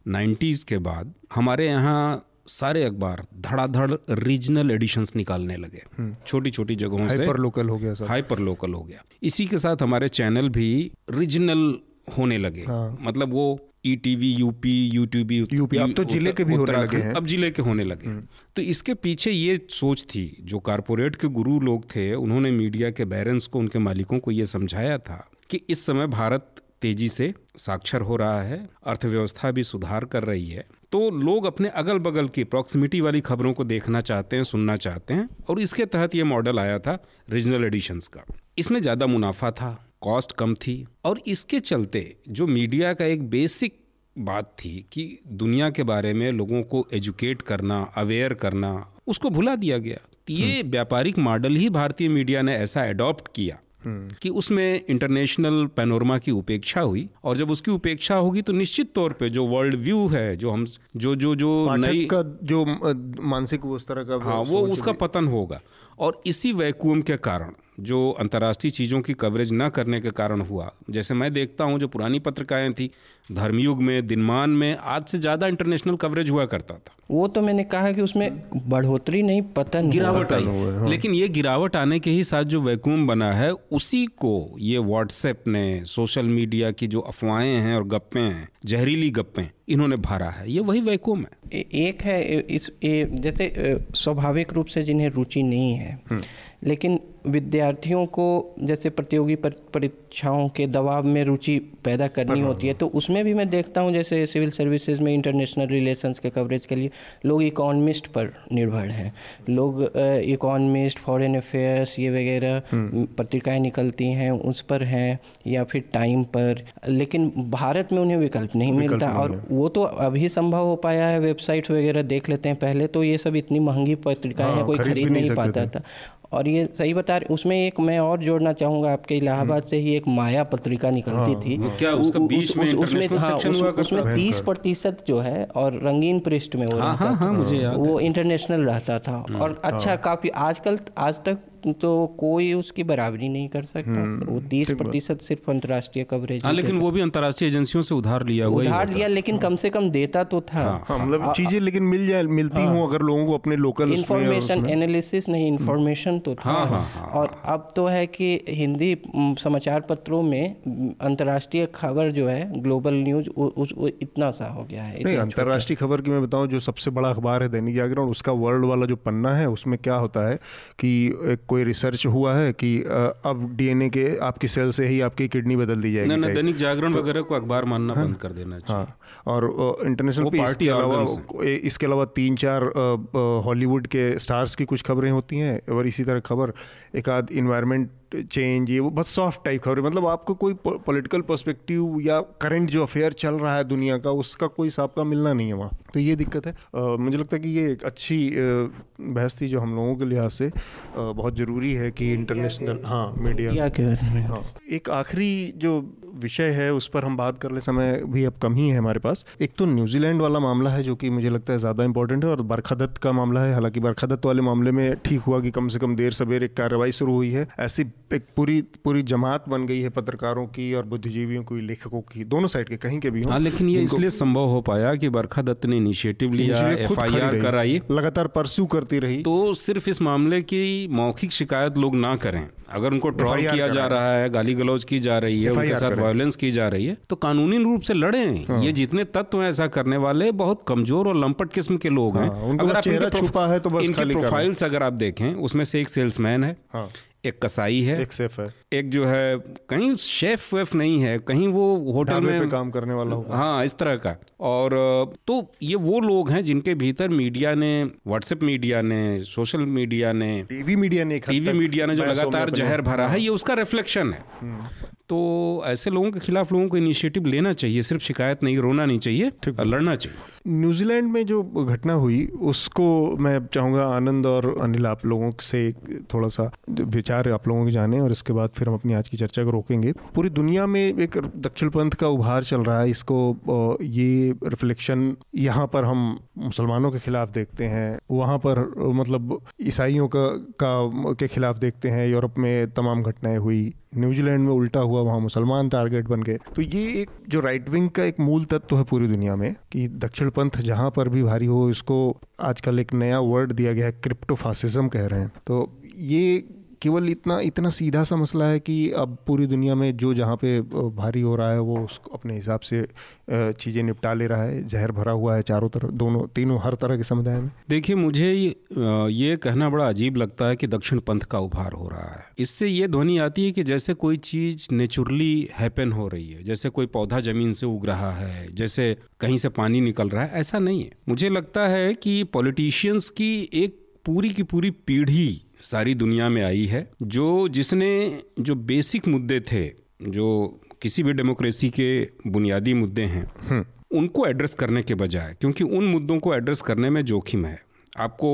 90s के बाद हमारे यहाँ सारे अखबार धड़ाधड़ रीजनल एडिशंस निकालने लगे। छोटी छोटी जगहों से। हाइपर लोकल हो गया हाइपर लोकल हो गया। इसी के साथ हमारे चैनल भी रीजनल होने लगे। हाँ। मतलब वो ई टीवी यूपी यूट्यूबी UP, अब तो ज़िले के भी होने लगे हैं। अब ज़िले के होने लगे। तो इसके पीछे ये सोच थी जो कारपोरेट के गुरु लोग थे उन्होंने मीडिया के बैरेंस को उनके मालिकों को ये समझाया था कि इस समय भारत तेज़ी से साक्षर हो रहा है अर्थव्यवस्था भी सुधार कर रही है। तो लोग अपने अगल बगल की प्रॉक्सिमिटी वाली खबरों को देखना चाहते हैं सुनना चाहते हैं और इसके तहत ये मॉडल आया था रीजनल एडिशंस का। इसमें ज़्यादा मुनाफा था कॉस्ट कम थी और इसके चलते जो मीडिया का एक बेसिक बात थी कि दुनिया के बारे में लोगों को एजुकेट करना अवेयर करना उसको भुला दिया गया। तो ये व्यापारिक मॉडल ही भारतीय मीडिया ने ऐसा अडॉप्ट किया। कि उसमें इंटरनेशनल पैनोरमा की उपेक्षा हुई और जब उसकी उपेक्षा होगी तो निश्चित तौर पे जो वर्ल्ड व्यू है जो हम जो जो जो नई का जो मानसिक वो उस तरह का हाँ वो उसका पतन होगा। और इसी वैक्यूम के कारण जो अंतर्राष्ट्रीय चीज़ों की कवरेज न करने के कारण हुआ। जैसे मैं देखता हूँ जो पुरानी पत्रिकाएँ थी धर्मयुग में दिनमान में आज से ज़्यादा इंटरनेशनल कवरेज हुआ करता था। वो तो मैंने कहा कि उसमें बढ़ोतरी नहीं पतन गिरावट आई। लेकिन ये गिरावट आने के ही साथ जो वैक्यूम बना है उसी को ये व्हाट्सएप ने सोशल मीडिया की जो अफवाहें हैं और गप्पें हैं जहरीली गप्पें इन्होंने भरा है। ये वही वैक्यूम है। ए- एक है इस ए, जैसे स्वाभाविक रूप से जिन्हें रुचि नहीं है लेकिन विद्यार्थियों को जैसे प्रतियोगी परीक्षाओं के दबाव में रुचि पैदा करनी होती है तो उसमें भी मैं देखता हूँ जैसे सिविल सर्विसेज़ में इंटरनेशनल रिलेशंस के कवरेज के लिए लोग इकोनमिस्ट पर निर्भर हैं। लोग इकोनमिस्ट फॉरेन अफेयर्स ये वगैरह पत्रिकाएँ निकलती हैं उस पर हैं या फिर टाइम पर लेकिन भारत में उन्हें विकल्प नहीं विकल्प मिलता और वो तो अभी संभव हो पाया है वेबसाइट वगैरह देख लेते हैं पहले तो ये सब इतनी महँगी पत्रिकाएँ हाँ, हैं कोई खरीद नहीं नहीं पाता थे। था और ये सही बता रहे उसमें एक मैं और जोड़ना चाहूँगा आपके इलाहाबाद से ही एक माया पत्रिका निकलती थी। क्या, उसका बीच में उसमें हाँ उसमें तीस प्रतिशत जो है और रंगीन पृष्ठ में वो हाँ रहता हाँ था। हाँ मुझे वो इंटरनेशनल रहता था। और अच्छा काफ़ी आजकल आज तक तो कोई उसकी बराबरी नहीं कर सकता। वो तीस प्रतिशत सिर्फ़ अंतर्राष्ट्रीय कवरेज हाँ लेकिन वो भी अंतर्राष्ट्रीय एजेंसियों से उधार लिया हुआ उधार लिया लेकिन कम से कम देता तो था। हाँ मतलब चीज़ें लेकिन मिल जाए मिलती हूँ। अगर लोगों को अपने लोकल इंफॉर्मेशन एनालिसिस नहीं इंफॉर्मेशन तो था। हाँ, हाँ, हाँ, और अब तो है कि हिंदी समाचार पत्रों में म, अंतर्राष्ट्रीय खबर जो है ग्लोबल न्यूज़ उस इतना सा हो गया है। नहीं अंतर्राष्ट्रीय खबर की मैं बताऊँ जो सबसे बड़ा अखबार है दैनिक जागरण उसका वर्ल्ड वाला जो पन्ना है उसमें क्या होता है कि एक कोई रिसर्च हुआ है कि अब डीएनए के आपकी सेल से ही आपकी किडनी बदल दी जाएगी ना ना दैनिक जागरण वगैरह को अखबार मानना बंद कर देना चाहिए। हाँ और इंटरनेशनल पे पार्टी इसके अलावा इसके अलावा तीन चार हॉलीवुड के स्टार्स की कुछ खबरें होती हैं और इसी तरह खबर एक आध इन्वायरमेंट चेंज ये वो बहुत सॉफ्ट टाइप खबरें मतलब आपको कोई पॉलिटिकल पर्सपेक्टिव या करंट जो अफेयर चल रहा है दुनिया का उसका कोई हिसाब का मिलना नहीं है वहाँ। तो ये दिक्कत है। अ, मुझे लगता है कि ये एक अच्छी बहस थी जो हम लोगों के लिहाज से बहुत ज़रूरी है कि इंटरनेशनल हाँ मीडिया के बारे में। हाँ। एक आखिरी जो विषय है उस पर हम बात कर ले समय भी अब कम ही है हमारे पास। एक तो न्यूजीलैंड वाला मामला है जो कि मुझे लगता है ज़्यादा इंपॉर्टेंट है और बरखा दत्त का मामला है। हालाँकि बरखा दत्त वाले मामले में ठीक हुआ कि कम से कम देर सवेर एक कार्रवाई शुरू हुई है। ऐसी एक पूरी पूरी जमात बन गई है पत्रकारों की और बुद्धिजीवियों की लेखकों की दोनों साइड के कहीं के भी हाँ लेकिन ये इसलिए संभव हो पाया कि बरखा दत्त ने इनिशिएटिव लिया एफ़ कराई। लगातार परस्यू करती रही। तो सिर्फ़ इस मामले की मौखिक शिकायत लोग ना करें। अगर उनको ट्रॉल किया जा रहा है गाली गलौज की जा रही है उनके साथ वायलेंस की जा रही है तो कानूनी रूप से लड़ें। ये जितने तत्व हैं ऐसा करने वाले बहुत कमज़ोर और लंपट किस्म के लोग हैं। अगर आप छुपा है तो बस इनके हैं। प्रोफाइल्स अगर आप देखें उसमें से एक सेल्समैन है। हाँ। एक कसाई है। एक सेफ़ है। एक जो है कहीं शेफ वेफ नहीं है कहीं वो होटल में पे काम करने वाला होगा। हाँ इस तरह का। और तो ये वो लोग हैं जिनके भीतर मीडिया ने व्हाट्सएप मीडिया ने सोशल मीडिया ने टीवी मीडिया ने टीवी मीडिया ने जो लगातार जहर भरा है। ये उसका रिफ्लेक्शन है। तो ऐसे लोगों के खिलाफ लोगों को इनिशिएटिव लेना चाहिए सिर्फ़ शिकायत नहीं रोना नहीं चाहिए लड़ना चाहिए। न्यूजीलैंड में जो घटना हुई उसको मैं चाहूँगा आनंद और अनिल आप लोगों से थोड़ा सा विचार आप लोगों के जाने और इसके बाद फिर हम अपनी आज की चर्चा को रोकेंगे। पूरी दुनिया में एक दक्षिण पंथ का उभार चल रहा है इसको ये रिफ्लेक्शन यहाँ पर हम मुसलमानों के खिलाफ देखते हैं वहाँ पर मतलब ईसाइयों का, का के खिलाफ देखते हैं यूरोप में तमाम घटनाएँ हुई। न्यूजीलैंड में उल्टा हुआ, वहाँ मुसलमान टारगेट बन गए। तो ये एक, जो राइट विंग का एक मूल तत्व है पूरी दुनिया में, कि दक्षिण पंथ जहाँ पर भी भारी हो, इसको आजकल एक नया वर्ड दिया गया है क्रिप्टोफासिज्म कह रहे हैं। तो ये केवल इतना इतना सीधा सा मसला है कि अब पूरी दुनिया में जो जहाँ पे भारी हो रहा है वो उसको अपने हिसाब से चीज़ें निपटा ले रहा है, जहर भरा हुआ है चारों तरफ़, दोनों, तीनों हर तरह के समुदाय में। देखिए, मुझे ये कहना बड़ा अजीब लगता है कि दक्षिण पंथ का उभार हो रहा है। इससे ये ध्वनि आती है कि जैसे कोई चीज़ नेचुरली हैपन हो रही है, जैसे कोई पौधा ज़मीन से उग रहा है, जैसे कहीं से पानी निकल रहा है, ऐसा नहीं है। मुझे लगता है कि पॉलिटिशियंस की एक पूरी की पूरी पीढ़ी सारी दुनिया में आई है जो जिसने जो बेसिक मुद्दे थे जो किसी भी डेमोक्रेसी के बुनियादी मुद्दे हैं उनको एड्रेस करने के बजाय क्योंकि उन मुद्दों को एड्रेस करने में जोखिम है। आपको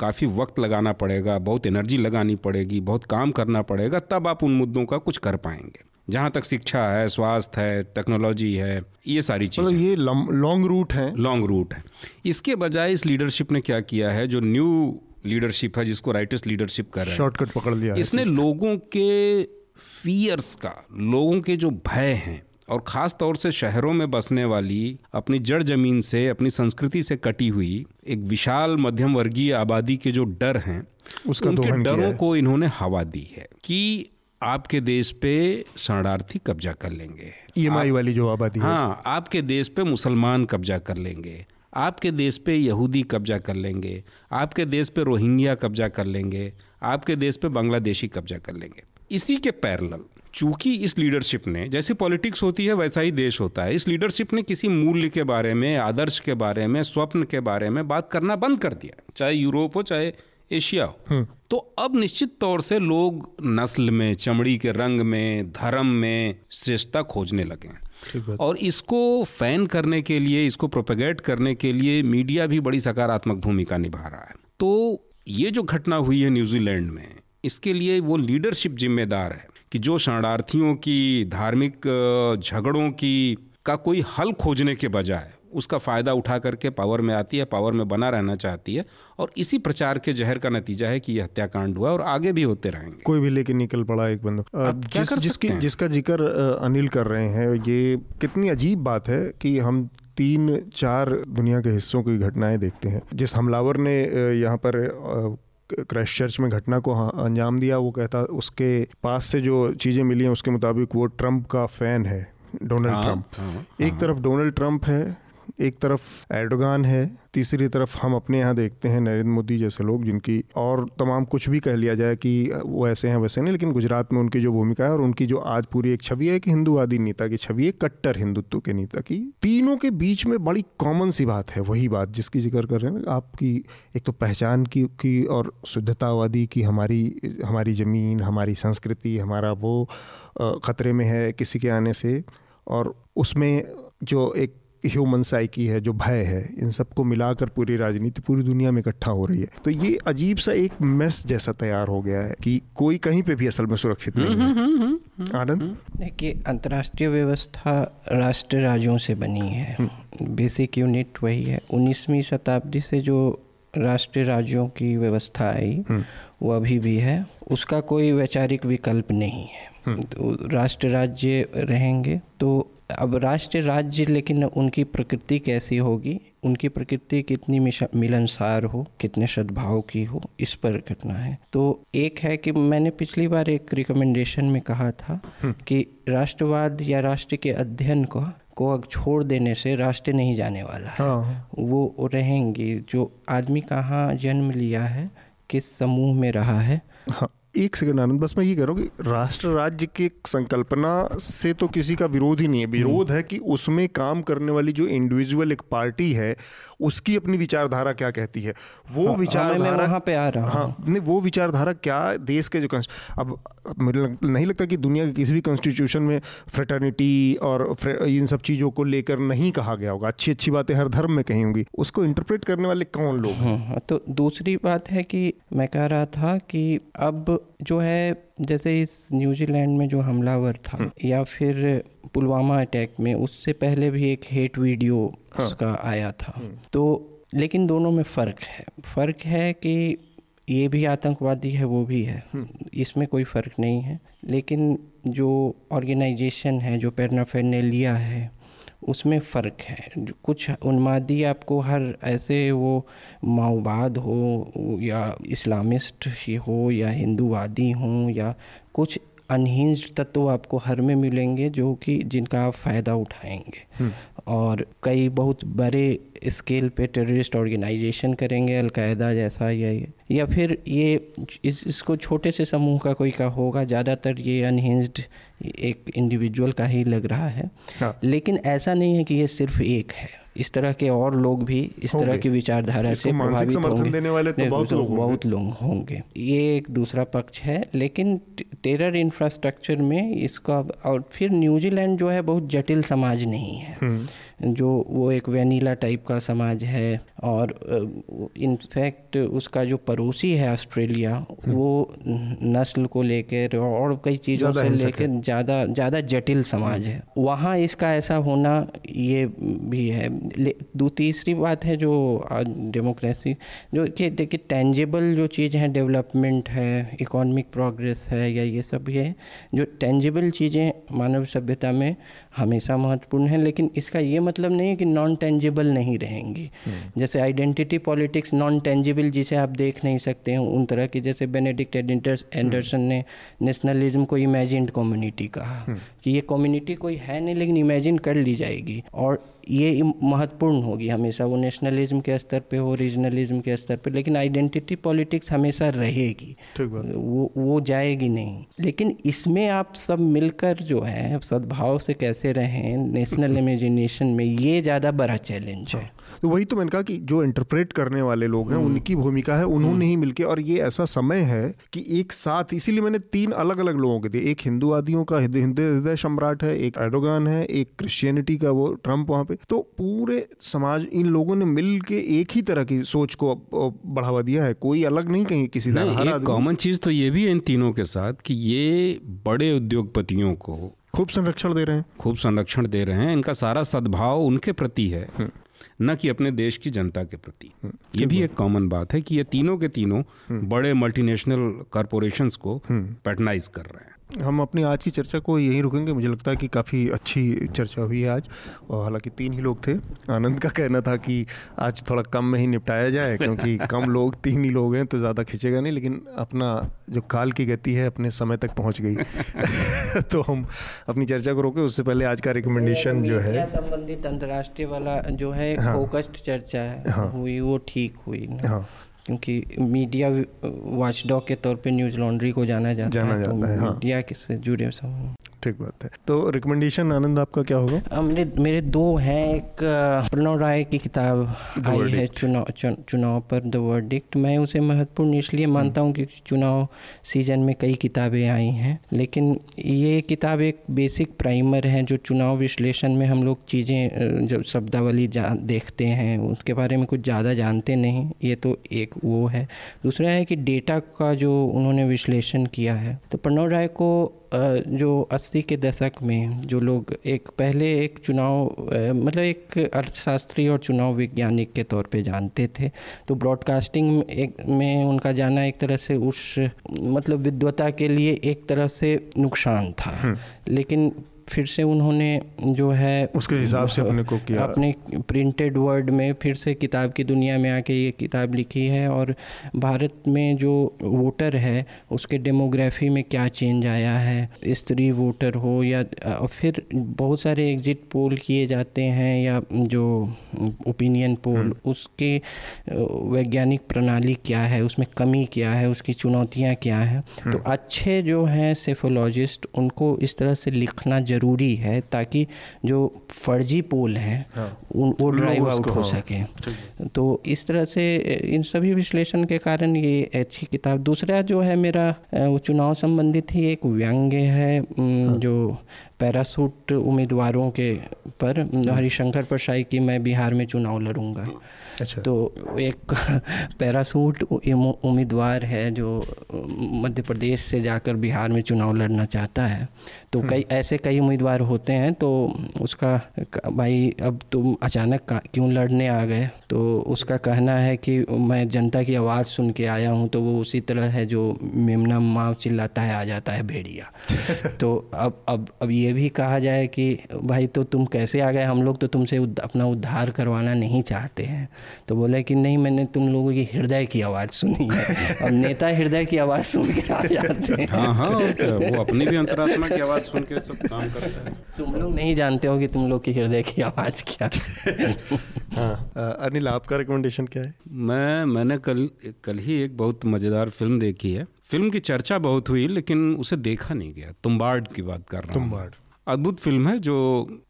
काफ़ी वक्त लगाना पड़ेगा बहुत एनर्जी लगानी पड़ेगी बहुत काम करना पड़ेगा तब आप उन मुद्दों का कुछ कर पाएँगे। जहाँ तक शिक्षा है स्वास्थ्य है टेक्नोलॉजी है ये सारी चीज़ें मतलब ये लॉन्ग रूट है। लॉन्ग रूट है। इसके बजाय इस लीडरशिप ने क्या किया है जो न्यू लीडरशिप है जिसको राइटिस्ट लीडरशिप कर रहे हैं। शॉर्टकट पकड़ लिया है। इसने लोगों के फियर्स का लोगों के जो भय हैं और ख़ास तौर से शहरों में बसने वाली अपनी जड़ ज़मीन से अपनी संस्कृति से कटी हुई एक विशाल मध्यम वर्गीय आबादी के जो डर हैं उसका उनके डरों है। को इन्होंने हवा दी है कि आपके देश पे शरणार्थी कब्जा कर लेंगे। ईएमआई वाली जो आबादी है। हाँ आपके देश पे मुसलमान कब्जा कर लेंगे। आपके देश पे यहूदी कब्जा कर लेंगे आपके देश पे रोहिंग्या कब्जा कर लेंगे आपके देश पे बांग्लादेशी कब्जा कर लेंगे। इसी के पैरल चूँकि इस लीडरशिप ने जैसी पॉलिटिक्स होती है वैसा ही देश होता है। इस लीडरशिप ने किसी मूल्य के बारे में आदर्श के बारे में स्वप्न के बारे में बात करना बंद कर दिया चाहे यूरोप हो चाहे एशिया हो। तो अब निश्चित तौर से लोग नस्ल में चमड़ी के रंग में धर्म में श्रेष्ठता खोजने लगे हैं। और इसको फ़ैन करने के लिए, इसको प्रोपेगेट करने के लिए मीडिया भी बड़ी सकारात्मक भूमिका निभा रहा है। तो ये जो घटना हुई है न्यूजीलैंड में, इसके लिए वो लीडरशिप जिम्मेदार है कि जो शरणार्थियों की, धार्मिक झगड़ों की, का कोई हल खोजने के बजाय उसका फ़ायदा उठा करके पावर में आती है पावर में बना रहना चाहती है और इसी प्रचार के जहर का नतीजा है कि ये हत्याकांड हुआ और आगे भी होते रहेंगे। कोई भी लेके निकल पड़ा एक क्या जिस जिसकी हैं? जिसका ज़िक्र अनिल कर रहे हैं ये कितनी अजीब बात है कि हम तीन चार दुनिया के हिस्सों की घटनाएँ देखते हैं। जिस हमलावर ने यहाँ पर क्राइस्ट चर्च में घटना को हाँ, अंजाम दिया वो कहता उसके पास से जो चीज़ें मिली हैं उसके मुताबिक वो ट्रंप का फ़ैन है डोनाल्ड हाँ, ट्रंप हाँ, एक तरफ़ डोनाल्ड ट्रंप है एक तरफ़ एर्डोगान है तीसरी तरफ़ हम अपने यहाँ देखते हैं नरेंद्र मोदी जैसे लोग जिनकी और तमाम कुछ भी कह लिया जाए कि वो ऐसे हैं वैसे नहीं लेकिन गुजरात में उनकी जो भूमिका है और उनकी जो आज पूरी एक छवि है कि हिंदूवादी नेता की छवि है कट्टर हिंदुत्व के नेता की तीनों के बीच में बड़ी कॉमन सी बात है वही बात जिसकी ज़िक्र कर रहे हैं आपकी एक तो पहचान की, की और शुद्धतावादी की हमारी हमारी ज़मीन हमारी संस्कृति हमारा वो ख़तरे में है किसी के आने से और उसमें जो एक ह्यूमन साइकी है जो भय है इन सबको मिलाकर पूरी राजनीति पूरी दुनिया में इकट्ठा हो रही है। तो ये अजीब सा एक मेस जैसा तैयार हो गया है कि कोई कहीं पे भी असल में सुरक्षित नहीं है। हम्म, हम्म, हम्म, आनंद? देखिए अंतर्राष्ट्रीय व्यवस्था राष्ट्र राज्यों से बनी है। बेसिक यूनिट वही है। उन्नीसवीं शताब्दी से जो राष्ट्रीय राज्यों की व्यवस्था आई वो अभी भी है। उसका कोई वैचारिक विकल्प नहीं है। तो राष्ट्र राज्य रहेंगे तो अब राष्ट्र राज्य लेकिन उनकी प्रकृति कैसी होगी उनकी प्रकृति कितनी मिलनसार हो कितने सद्भाव की हो इस पर घटना है तो एक है कि मैंने पिछली बार एक रिकमेंडेशन में कहा था हम्म। कि राष्ट्रवाद या राष्ट्र के अध्ययन को को छोड़ देने से राष्ट्र नहीं जाने वाला है हाँ। वो रहेंगे जो आदमी कहाँ जन्म लिया है किस समूह में रहा है हाँ। एक सेकंड आनंद बस मैं ये कह रहा हूँ कि राष्ट्र राज्य की संकल्पना से तो किसी का विरोध ही नहीं है। विरोध है कि उसमें काम करने वाली जो इंडिविजुअल एक पार्टी है उसकी अपनी विचारधारा क्या कहती है? वो हाँ, विचारधारा वहाँ पे आ रहा हाँ। नहीं वो विचारधारा क्या देश के जो अब मुझे नहीं लगता कि दुनिया के किसी भी कॉन्स्टिट्यूशन में फ्रेटर्निटी और इन सब चीज़ों को लेकर नहीं कहा गया होगा। अच्छी अच्छी बातें हर धर्म में कही होंगी। उसको इंटरप्रेट करने वाले कौन लोग हैं? हाँ, हाँ, तो दूसरी बात है कि मैं कह रहा था कि अब जो है जैसे इस न्यूजीलैंड में जो हमलावर था हम्म। या फिर पुलवामा अटैक में उससे पहले भी एक हेट वीडियो हाँ। उसका आया था हम्म। तो लेकिन दोनों में फ़र्क है फ़र्क है कि ये भी आतंकवादी है वो भी है हम्म। इसमें कोई फ़र्क नहीं है लेकिन जो ऑर्गेनाइजेशन है जो लिया है उसमें फ़र्क है कुछ उन्मादी आपको हर ऐसे वो माओवाद हो, या इस्लामिस्ट ही हो, या हिंदूवादी हों, या कुछ अनहिंज तत्व आपको हर में मिलेंगे जो कि जिनका आप फ़ायदा उठाएँगे। और कई बहुत बड़े स्केल पे टेररिस्ट ऑर्गेनाइजेशन करेंगे अलकायदा जैसा या या। फिर ये इस इसको छोटे से समूह का कोई का होगा ज़्यादातर ये अनहिंस्ड एक इंडिविजुअल का ही लग रहा है। हाँ। लेकिन ऐसा नहीं है कि ये सिर्फ़ एक है। इस तरह के और लोग भी इस तरह की विचारधारा से प्रभावित होंगे। देने वाले तो बहुत लोग बहुत लोग होंगे। ये एक दूसरा पक्ष है लेकिन टेरर इंफ्रास्ट्रक्चर में इसका और फिर न्यूजीलैंड जो है बहुत जटिल समाज नहीं है। हम्म। जो वो एक वैनीला टाइप का समाज है और इनफैक्ट उसका जो पड़ोसी है ऑस्ट्रेलिया हम्म। वो नस्ल को लेकर और कई चीज़ों से लेकर ज़्यादा ज़्यादा जटिल समाज है। वहाँ इसका ऐसा होना ये भी है। दो तीसरी बात है जो डेमोक्रेसी जो कि देखिए टेंजेबल जो चीज़ है डेवलपमेंट है इकोनॉमिक प्रोग्रेस है या ये सब है जो टेंजेबल चीज़ें मानव सभ्यता में हमेशा महत्वपूर्ण है लेकिन इसका ये मतलब नहीं है कि नॉन टेंजिबल नहीं रहेंगी हम्म। जैसे आइडेंटिटी पॉलिटिक्स नॉन टेंजिबल जिसे आप देख नहीं सकते हैं उन तरह की जैसे बेनेडिक्ट एंडरसन ने नेशनलिज्म को इमेजिन कम्युनिटी कहा हम्म। कि ये कम्युनिटी कोई है नहीं लेकिन इमेजिन कर ली जाएगी और ये महत्वपूर्ण होगी हमेशा। वो नेशनलिज्म के स्तर पे हो रीजनलिज्म के स्तर पे लेकिन आइडेंटिटी पॉलिटिक्स हमेशा रहेगी। वो वो जाएगी नहीं। लेकिन इसमें आप सब मिलकर जो है सद्भाव से कैसे रहें नेशनल इमेजिनेशन <laughs> में ये ज़्यादा बड़ा चैलेंज है। तो वही तो मैंने कहा कि जो इंटरप्रेट करने वाले लोग हैं हम्म। उनकी भूमिका है उन्होंने ही मिलके और ये ऐसा समय है कि एक साथ इसीलिए मैंने तीन अलग अलग लोगों के दिए। एक हिंदूवादियों का हिंदू हृदय सम्राट है एक एडोगान है एक क्रिश्चियनिटी का वो ट्रंप वहाँ पे। तो पूरे समाज इन लोगों ने मिल के एक ही तरह की सोच को बढ़ावा दिया है। कोई अलग नहीं कहीं किसी तरह कॉमन चीज़ तो ये भी है इन तीनों के साथ कि ये बड़े उद्योगपतियों को खूब संरक्षण दे रहे हैं। खूब संरक्षण दे रहे हैं। इनका सारा सद्भाव उनके प्रति है। हम्म। न कि अपने देश की जनता के प्रति। हम्म, ये भी एक कॉमन बात है कि ये तीनों के तीनों हम्म। बड़े मल्टीनेशनल कॉरपोरेशंस को पैटर्नाइज कर रहे हैं। हम अपनी आज की चर्चा को यहीं रुकेंगे। मुझे लगता है कि काफ़ी अच्छी चर्चा हुई है आज और हालाँकि तीन ही लोग थे। आनंद का कहना था कि आज थोड़ा कम में ही निपटाया जाए क्योंकि <laughs> कम लोग तीन ही लोग हैं तो ज़्यादा खींचेगा नहीं लेकिन अपना जो काल की गति है अपने समय तक पहुँच गई। <laughs> तो हम अपनी चर्चा को रोके। उससे पहले आज का रिकमेंडेशन जो है संबंधित अंतर्राष्ट्रीय वाला जो है। फोकस्ड चर्चा है। हाँ। हुई वो ठीक हुई हाँ। क्योंकि मीडिया वॉचडॉग के तौर पे न्यूज़ लॉन्ड्री को जाना जाता जाना है जाता तो है है, हाँ। मीडिया किससे जुड़े सब ठीक बात है। तो रिकमेंडेशन आनंद आपका क्या होगा? मेरे मेरे दो हैं। एक प्रणव राय की किताब आई है चुनाव चुन- चुनाव पर द वर्डिक्ट मैं उसे महत्वपूर्ण इसलिए हम्म। मानता हूँ कि चुनाव सीज़न में कई किताबें आई हैं। लेकिन ये किताब एक बेसिक प्राइमर है जो चुनाव विश्लेषण में हम लोग चीज़ें जब शब्दावली देखते हैं उसके बारे में कुछ ज़्यादा जानते नहीं ये तो एक वो है। दूसरा है कि डेटा का जो उन्होंने विश्लेषण किया है। तो प्रणव राय को जो 80 के दशक में जो लोग एक पहले एक चुनाव मतलब एक अर्थशास्त्री और चुनाव वैज्ञानिक के तौर पे जानते थे। तो ब्रॉडकास्टिंग एक में उनका जाना एक तरह से उस मतलब विद्वता के लिए एक तरह से नुकसान था। लेकिन फिर से उन्होंने जो है उसके हिसाब से अपने को किया। अपने प्रिंटेड वर्ड में फिर से किताब की दुनिया में आके ये किताब लिखी है और भारत में जो वोटर है उसके डेमोग्राफी में क्या चेंज आया है? स्त्री वोटर हो या फिर बहुत सारे एग्जिट पोल किए जाते हैं या जो ओपिनियन पोल उसके वैज्ञानिक प्रणाली क्या है? उसमें कमी क्या है? उसकी चुनौतियाँ क्या हैं? तो अच्छे जो हैं सेफोलॉजिस्ट उनको इस तरह से लिखना ज़रूरी है ताकि जो फर्जी पोल हैं उन वो ड्राइव आउट हो हाँ। सके। तो इस तरह से इन सभी विश्लेषण के कारण ये अच्छी किताब। दूसरा जो है मेरा वो चुनाव संबंधित ही एक व्यंग्य है उम, जो पैरासूट उम्मीदवारों के पर हरिशंकर प्रसाई की मैं बिहार में चुनाव लड़ूँगा। अच्छा। तो एक <laughs> पैरासूट उम्मीदवार है जो मध्य प्रदेश से जाकर बिहार में चुनाव लड़ना चाहता है। तो कई ऐसे कई उम्मीदवार होते हैं तो उसका भाई अब तुम अचानक क्यों लड़ने आ गए? तो उसका कहना है कि मैं जनता की आवाज़ सुन के आया हूँ तो वो उसी तरह है जो मेमना माँ चिल्लाता है आ जाता है भेड़िया। <laughs> तो अब अब अब ये भी कहा जाए कि भाई तो तुम कैसे आ गए? हम लोग तो तुमसे उद, अपना उद्धार करवाना नहीं चाहते हैं। तो बोले कि नहीं मैंने तुम लोगों की हृदय की आवाज़ सुनी है। और नेता हृदय की आवाज़ सुन के आ जाते हैं। हाँ हाँ वो अपनी भी अंतरात्मा की आवाज़ सुन के सब काम करता है। तुम लोग नहीं जानते हो कि तुम लोग की हृदय की आवाज़ क्या हाँ। अनिल आपका रिकमेंडेशन क्या है? मैं मैंने कल कल ही एक बहुत मज़ेदार फ़िल्म देखी है। फ़िल्म की चर्चा बहुत हुई लेकिन उसे देखा नहीं गया। तुम्बाड की बात कर रहा हूँ। तुम्बाड। अद्भुत फ़िल्म है जो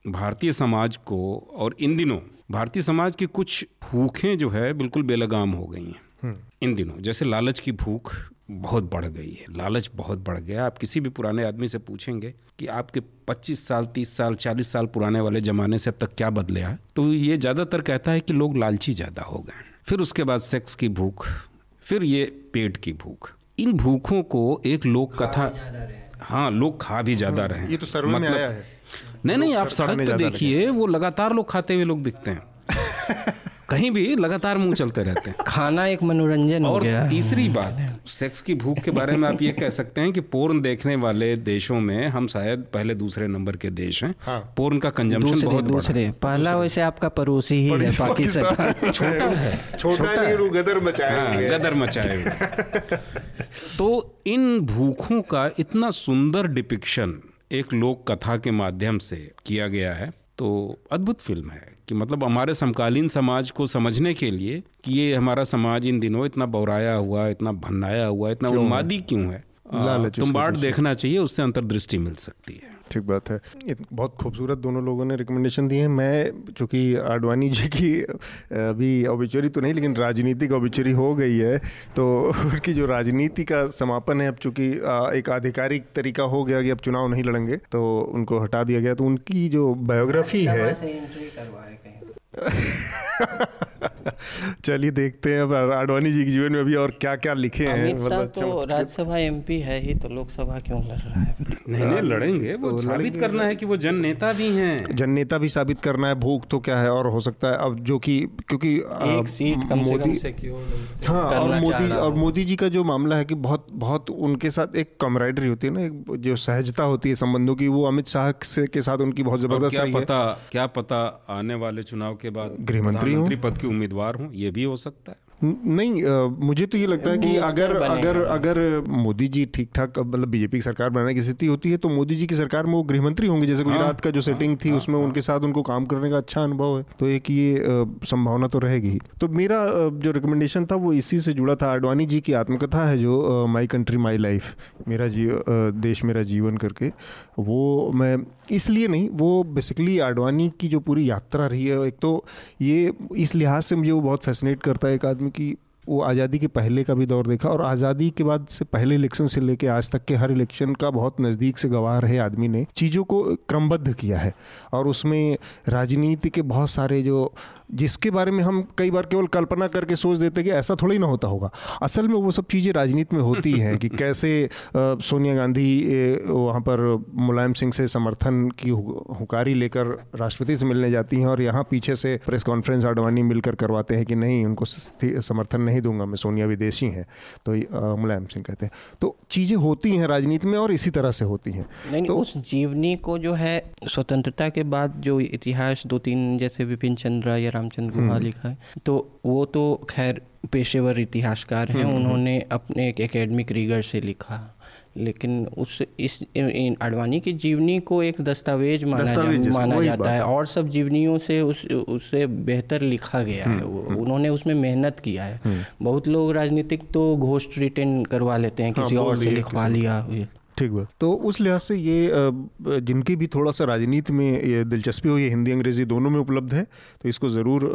भारतीय समाज को और इन दिनों भारतीय समाज की कुछ भूखें जो है बिल्कुल बेलगाम हो गई हैं। इन दिनों जैसे लालच की भूख बहुत बढ़ गई है। लालच बहुत बढ़ गया। आप किसी भी पुराने आदमी से पूछेंगे कि आपके 25 साल 30 साल 40 साल पुराने वाले ज़माने से अब तक क्या बदले है तो ये ज़्यादातर कहता है कि लोग लालची ज़्यादा हो गए फिर उसके बाद सेक्स की भूख फिर ये पेट की भूख। इन भूखों को एक लोक कथा हाँ। लोग खा भी ज़्यादा रहे हैं। ये तो सर्वे मतलब, में आया है। नहीं नहीं आप सड़क पे देखिए वो लगातार लोग खाते हुए लोग दिखते हैं। <laughs> कहीं भी लगातार मुँह चलते रहते हैं। खाना एक मनोरंजन और हो गया। तीसरी बात सेक्स की भूख के बारे में आप ये कह सकते हैं कि पोर्न देखने वाले देशों में हम शायद पहले दूसरे नंबर के देश हैं हाँ। पोर्न का कंजम्पशन दूसरे बहुत बड़ा दूसरे। पहला वैसे आपका पड़ोसी ही है पाकिस्तान। <laughs> छोटा है। छोटा गदर मचाया हाँ, गदर मचाए <laughs> तो इन भूखों का इतना सुंदर डिपिक्शन एक लोक कथा के माध्यम से किया गया है तो अद्भुत फ़िल्म है कि मतलब हमारे समकालीन समाज को समझने के लिए कि ये हमारा समाज इन दिनों इतना बौराया हुआ इतना भन्नाया हुआ इतना उन्मादी क्यों है? तुम बाढ़ देखना चाहिए उससे अंतर्दृष्टि मिल सकती है। ठीक बात है। बहुत खूबसूरत दोनों लोगों ने रिकमेंडेशन दिए हैं। मैं चूँकि आडवाणी जी की अभी ऑबिचरी तो नहीं लेकिन राजनीतिक ऑबिचरी हो गई है तो उनकी जो राजनीति का समापन है अब चूँकि एक आधिकारिक तरीका हो गया कि अब चुनाव नहीं लड़ेंगे तो उनको हटा दिया गया। तो उनकी जो बायोग्राफी है <laughs> चलिए देखते हैं अब आडवाणी जी के जीवन में अभी और क्या क्या लिखे हैं। मतलब तो राज्यसभा एमपी है ही तो लोकसभा क्यों लड़ रहा है? नहीं नहीं लड़ेंगे। वो साबित करना है कि वो जन नेता भी हैं। जन नेता भी साबित करना है भूख तो क्या है और हो सकता है। अब जो कि क्योंकि एक सीट कम से मोदी सिक्योर हाँ और मोदी और मोदी जी का जो मामला है कि बहुत बहुत उनके साथ एक कमराइडरी होती है ना एक जो सहजता होती है संबंधों की वो अमित शाह के साथ उनकी बहुत ज़बरदस्त क्या पता क्या पता आने वाले चुनाव के बाद गृहमंत्री हों। पद के उम्मीदवार हों ये भी हो सकता है। नहीं अ, मुझे तो ये लगता है कि अगर अगर अगर मोदी जी ठीक ठाक मतलब बीजेपी की सरकार बनाने की स्थिति होती है तो मोदी जी की सरकार में वो गृहमंत्री होंगे जैसे गुजरात का जो सेटिंग थी उसमें उनके साथ उनको काम करने का अच्छा अनुभव है तो एक ये अ, संभावना तो रहेगी ही। तो मेरा जो रिकमेंडेशन था वो इसी से जुड़ा था। आडवाणी जी की आत्मकथा है जो माई कंट्री माई लाइफ मेरा जी देश मेरा जीवन करके वो मैं इसलिए नहीं, वो बेसिकली आडवाणी की जो पूरी यात्रा रही है, एक तो ये इस लिहाज से मुझे वो बहुत फैसिनेट करता है एक आदमी की, वो आज़ादी के पहले का भी दौर देखा और आज़ादी के बाद से पहले इलेक्शन से लेके आज तक के हर इलेक्शन का बहुत नज़दीक से गवाह रहे आदमी ने, चीज़ों को क्रमबद्ध किया है और उसमें राजनीति के बहुत सारे जो जिसके बारे में हम कई बार केवल कल्पना करके सोच देते कि ऐसा थोड़ी ना होता होगा। असल में वो सब चीज़ें राजनीति में होती <laughs> हैं कि कैसे सोनिया गांधी वहाँ पर मुलायम सिंह से समर्थन की हुकारी लेकर राष्ट्रपति से मिलने जाती हैं और यहाँ पीछे से प्रेस कॉन्फ्रेंस आडवाणी मिलकर करवाते हैं कि नहीं उनको समर्थन नहीं दूँगा मैं सोनिया विदेशी हैं तो मुलायम सिंह कहते हैं। तो चीज़ें होती हैं राजनीति में और इसी तरह से होती हैं। नहीं नहीं, उस जीवनी को जो है स्वतंत्रता के बाद जो इतिहास दो तीन जैसे विपिन चंद्र या रामचंद्र गुहा लिखा है। तो वो तो खैर पेशेवर इतिहासकार हैं उन्होंने अपने एक एकेडमिक रीगर से लिखा। लेकिन उस इस इन आडवाणी की जीवनी को एक दस्तावेज़ माना जा, दस्तावेज़ माना जाता है और सब जीवनियों से उस उससे बेहतर लिखा गया है। वो उन्होंने उसमें मेहनत किया है। बहुत लोग राजनीतिक तो घोस्ट रिटेन करवा लेते हैं हाँ, किसी और से लिखवा लिया। ठीक बात। तो उस लिहाज से ये जिनकी भी थोड़ा सा राजनीति में ये दिलचस्पी हो, ये हिंदी, अंग्रेज़ी दोनों में उपलब्ध है तो इसको ज़रूर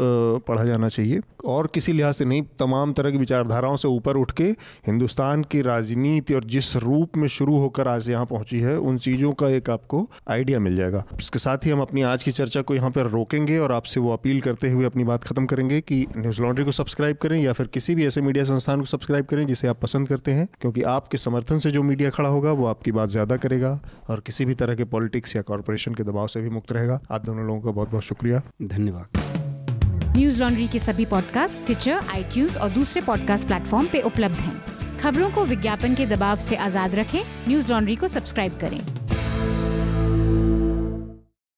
पढ़ा जाना चाहिए। और किसी लिहाज से नहीं, तमाम तरह की विचारधाराओं से ऊपर उठ के हिंदुस्तान की राजनीति और जिस रूप में शुरू होकर आज यहाँ पहुँची है, उन चीज़ों का एक आपको आइडिया मिल जाएगा। इसके साथ ही हम अपनी आज की चर्चा को यहाँ पर रोकेंगे और आपसे वो अपील करते हुए अपनी बात खत्म करेंगे कि न्यूज़ लॉन्ड्री को सब्सक्राइब करें या फिर किसी भी ऐसे मीडिया संस्थान को सब्सक्राइब करें जिसे आप पसंद करते हैं, क्योंकि आपके समर्थन से जो मीडिया खड़ा होगा, वो आपकी बात ज़्यादा करेगा और किसी भी तरह के पॉलिटिक्स या कॉरपोरेशन के दबाव से भी मुक्त रहेगा। आप दोनों लोगों का बहुत बहुत शुक्रिया। धन्यवाद। न्यूज़ लॉन्ड्री के सभी पॉडकास्ट ट्विटर आई और दूसरे पॉडकास्ट प्लेटफॉर्म पे उपलब्ध हैं। खबरों को विज्ञापन के दबाव से आज़ाद रखें। न्यूज़ लॉन्ड्री को सब्सक्राइब करें।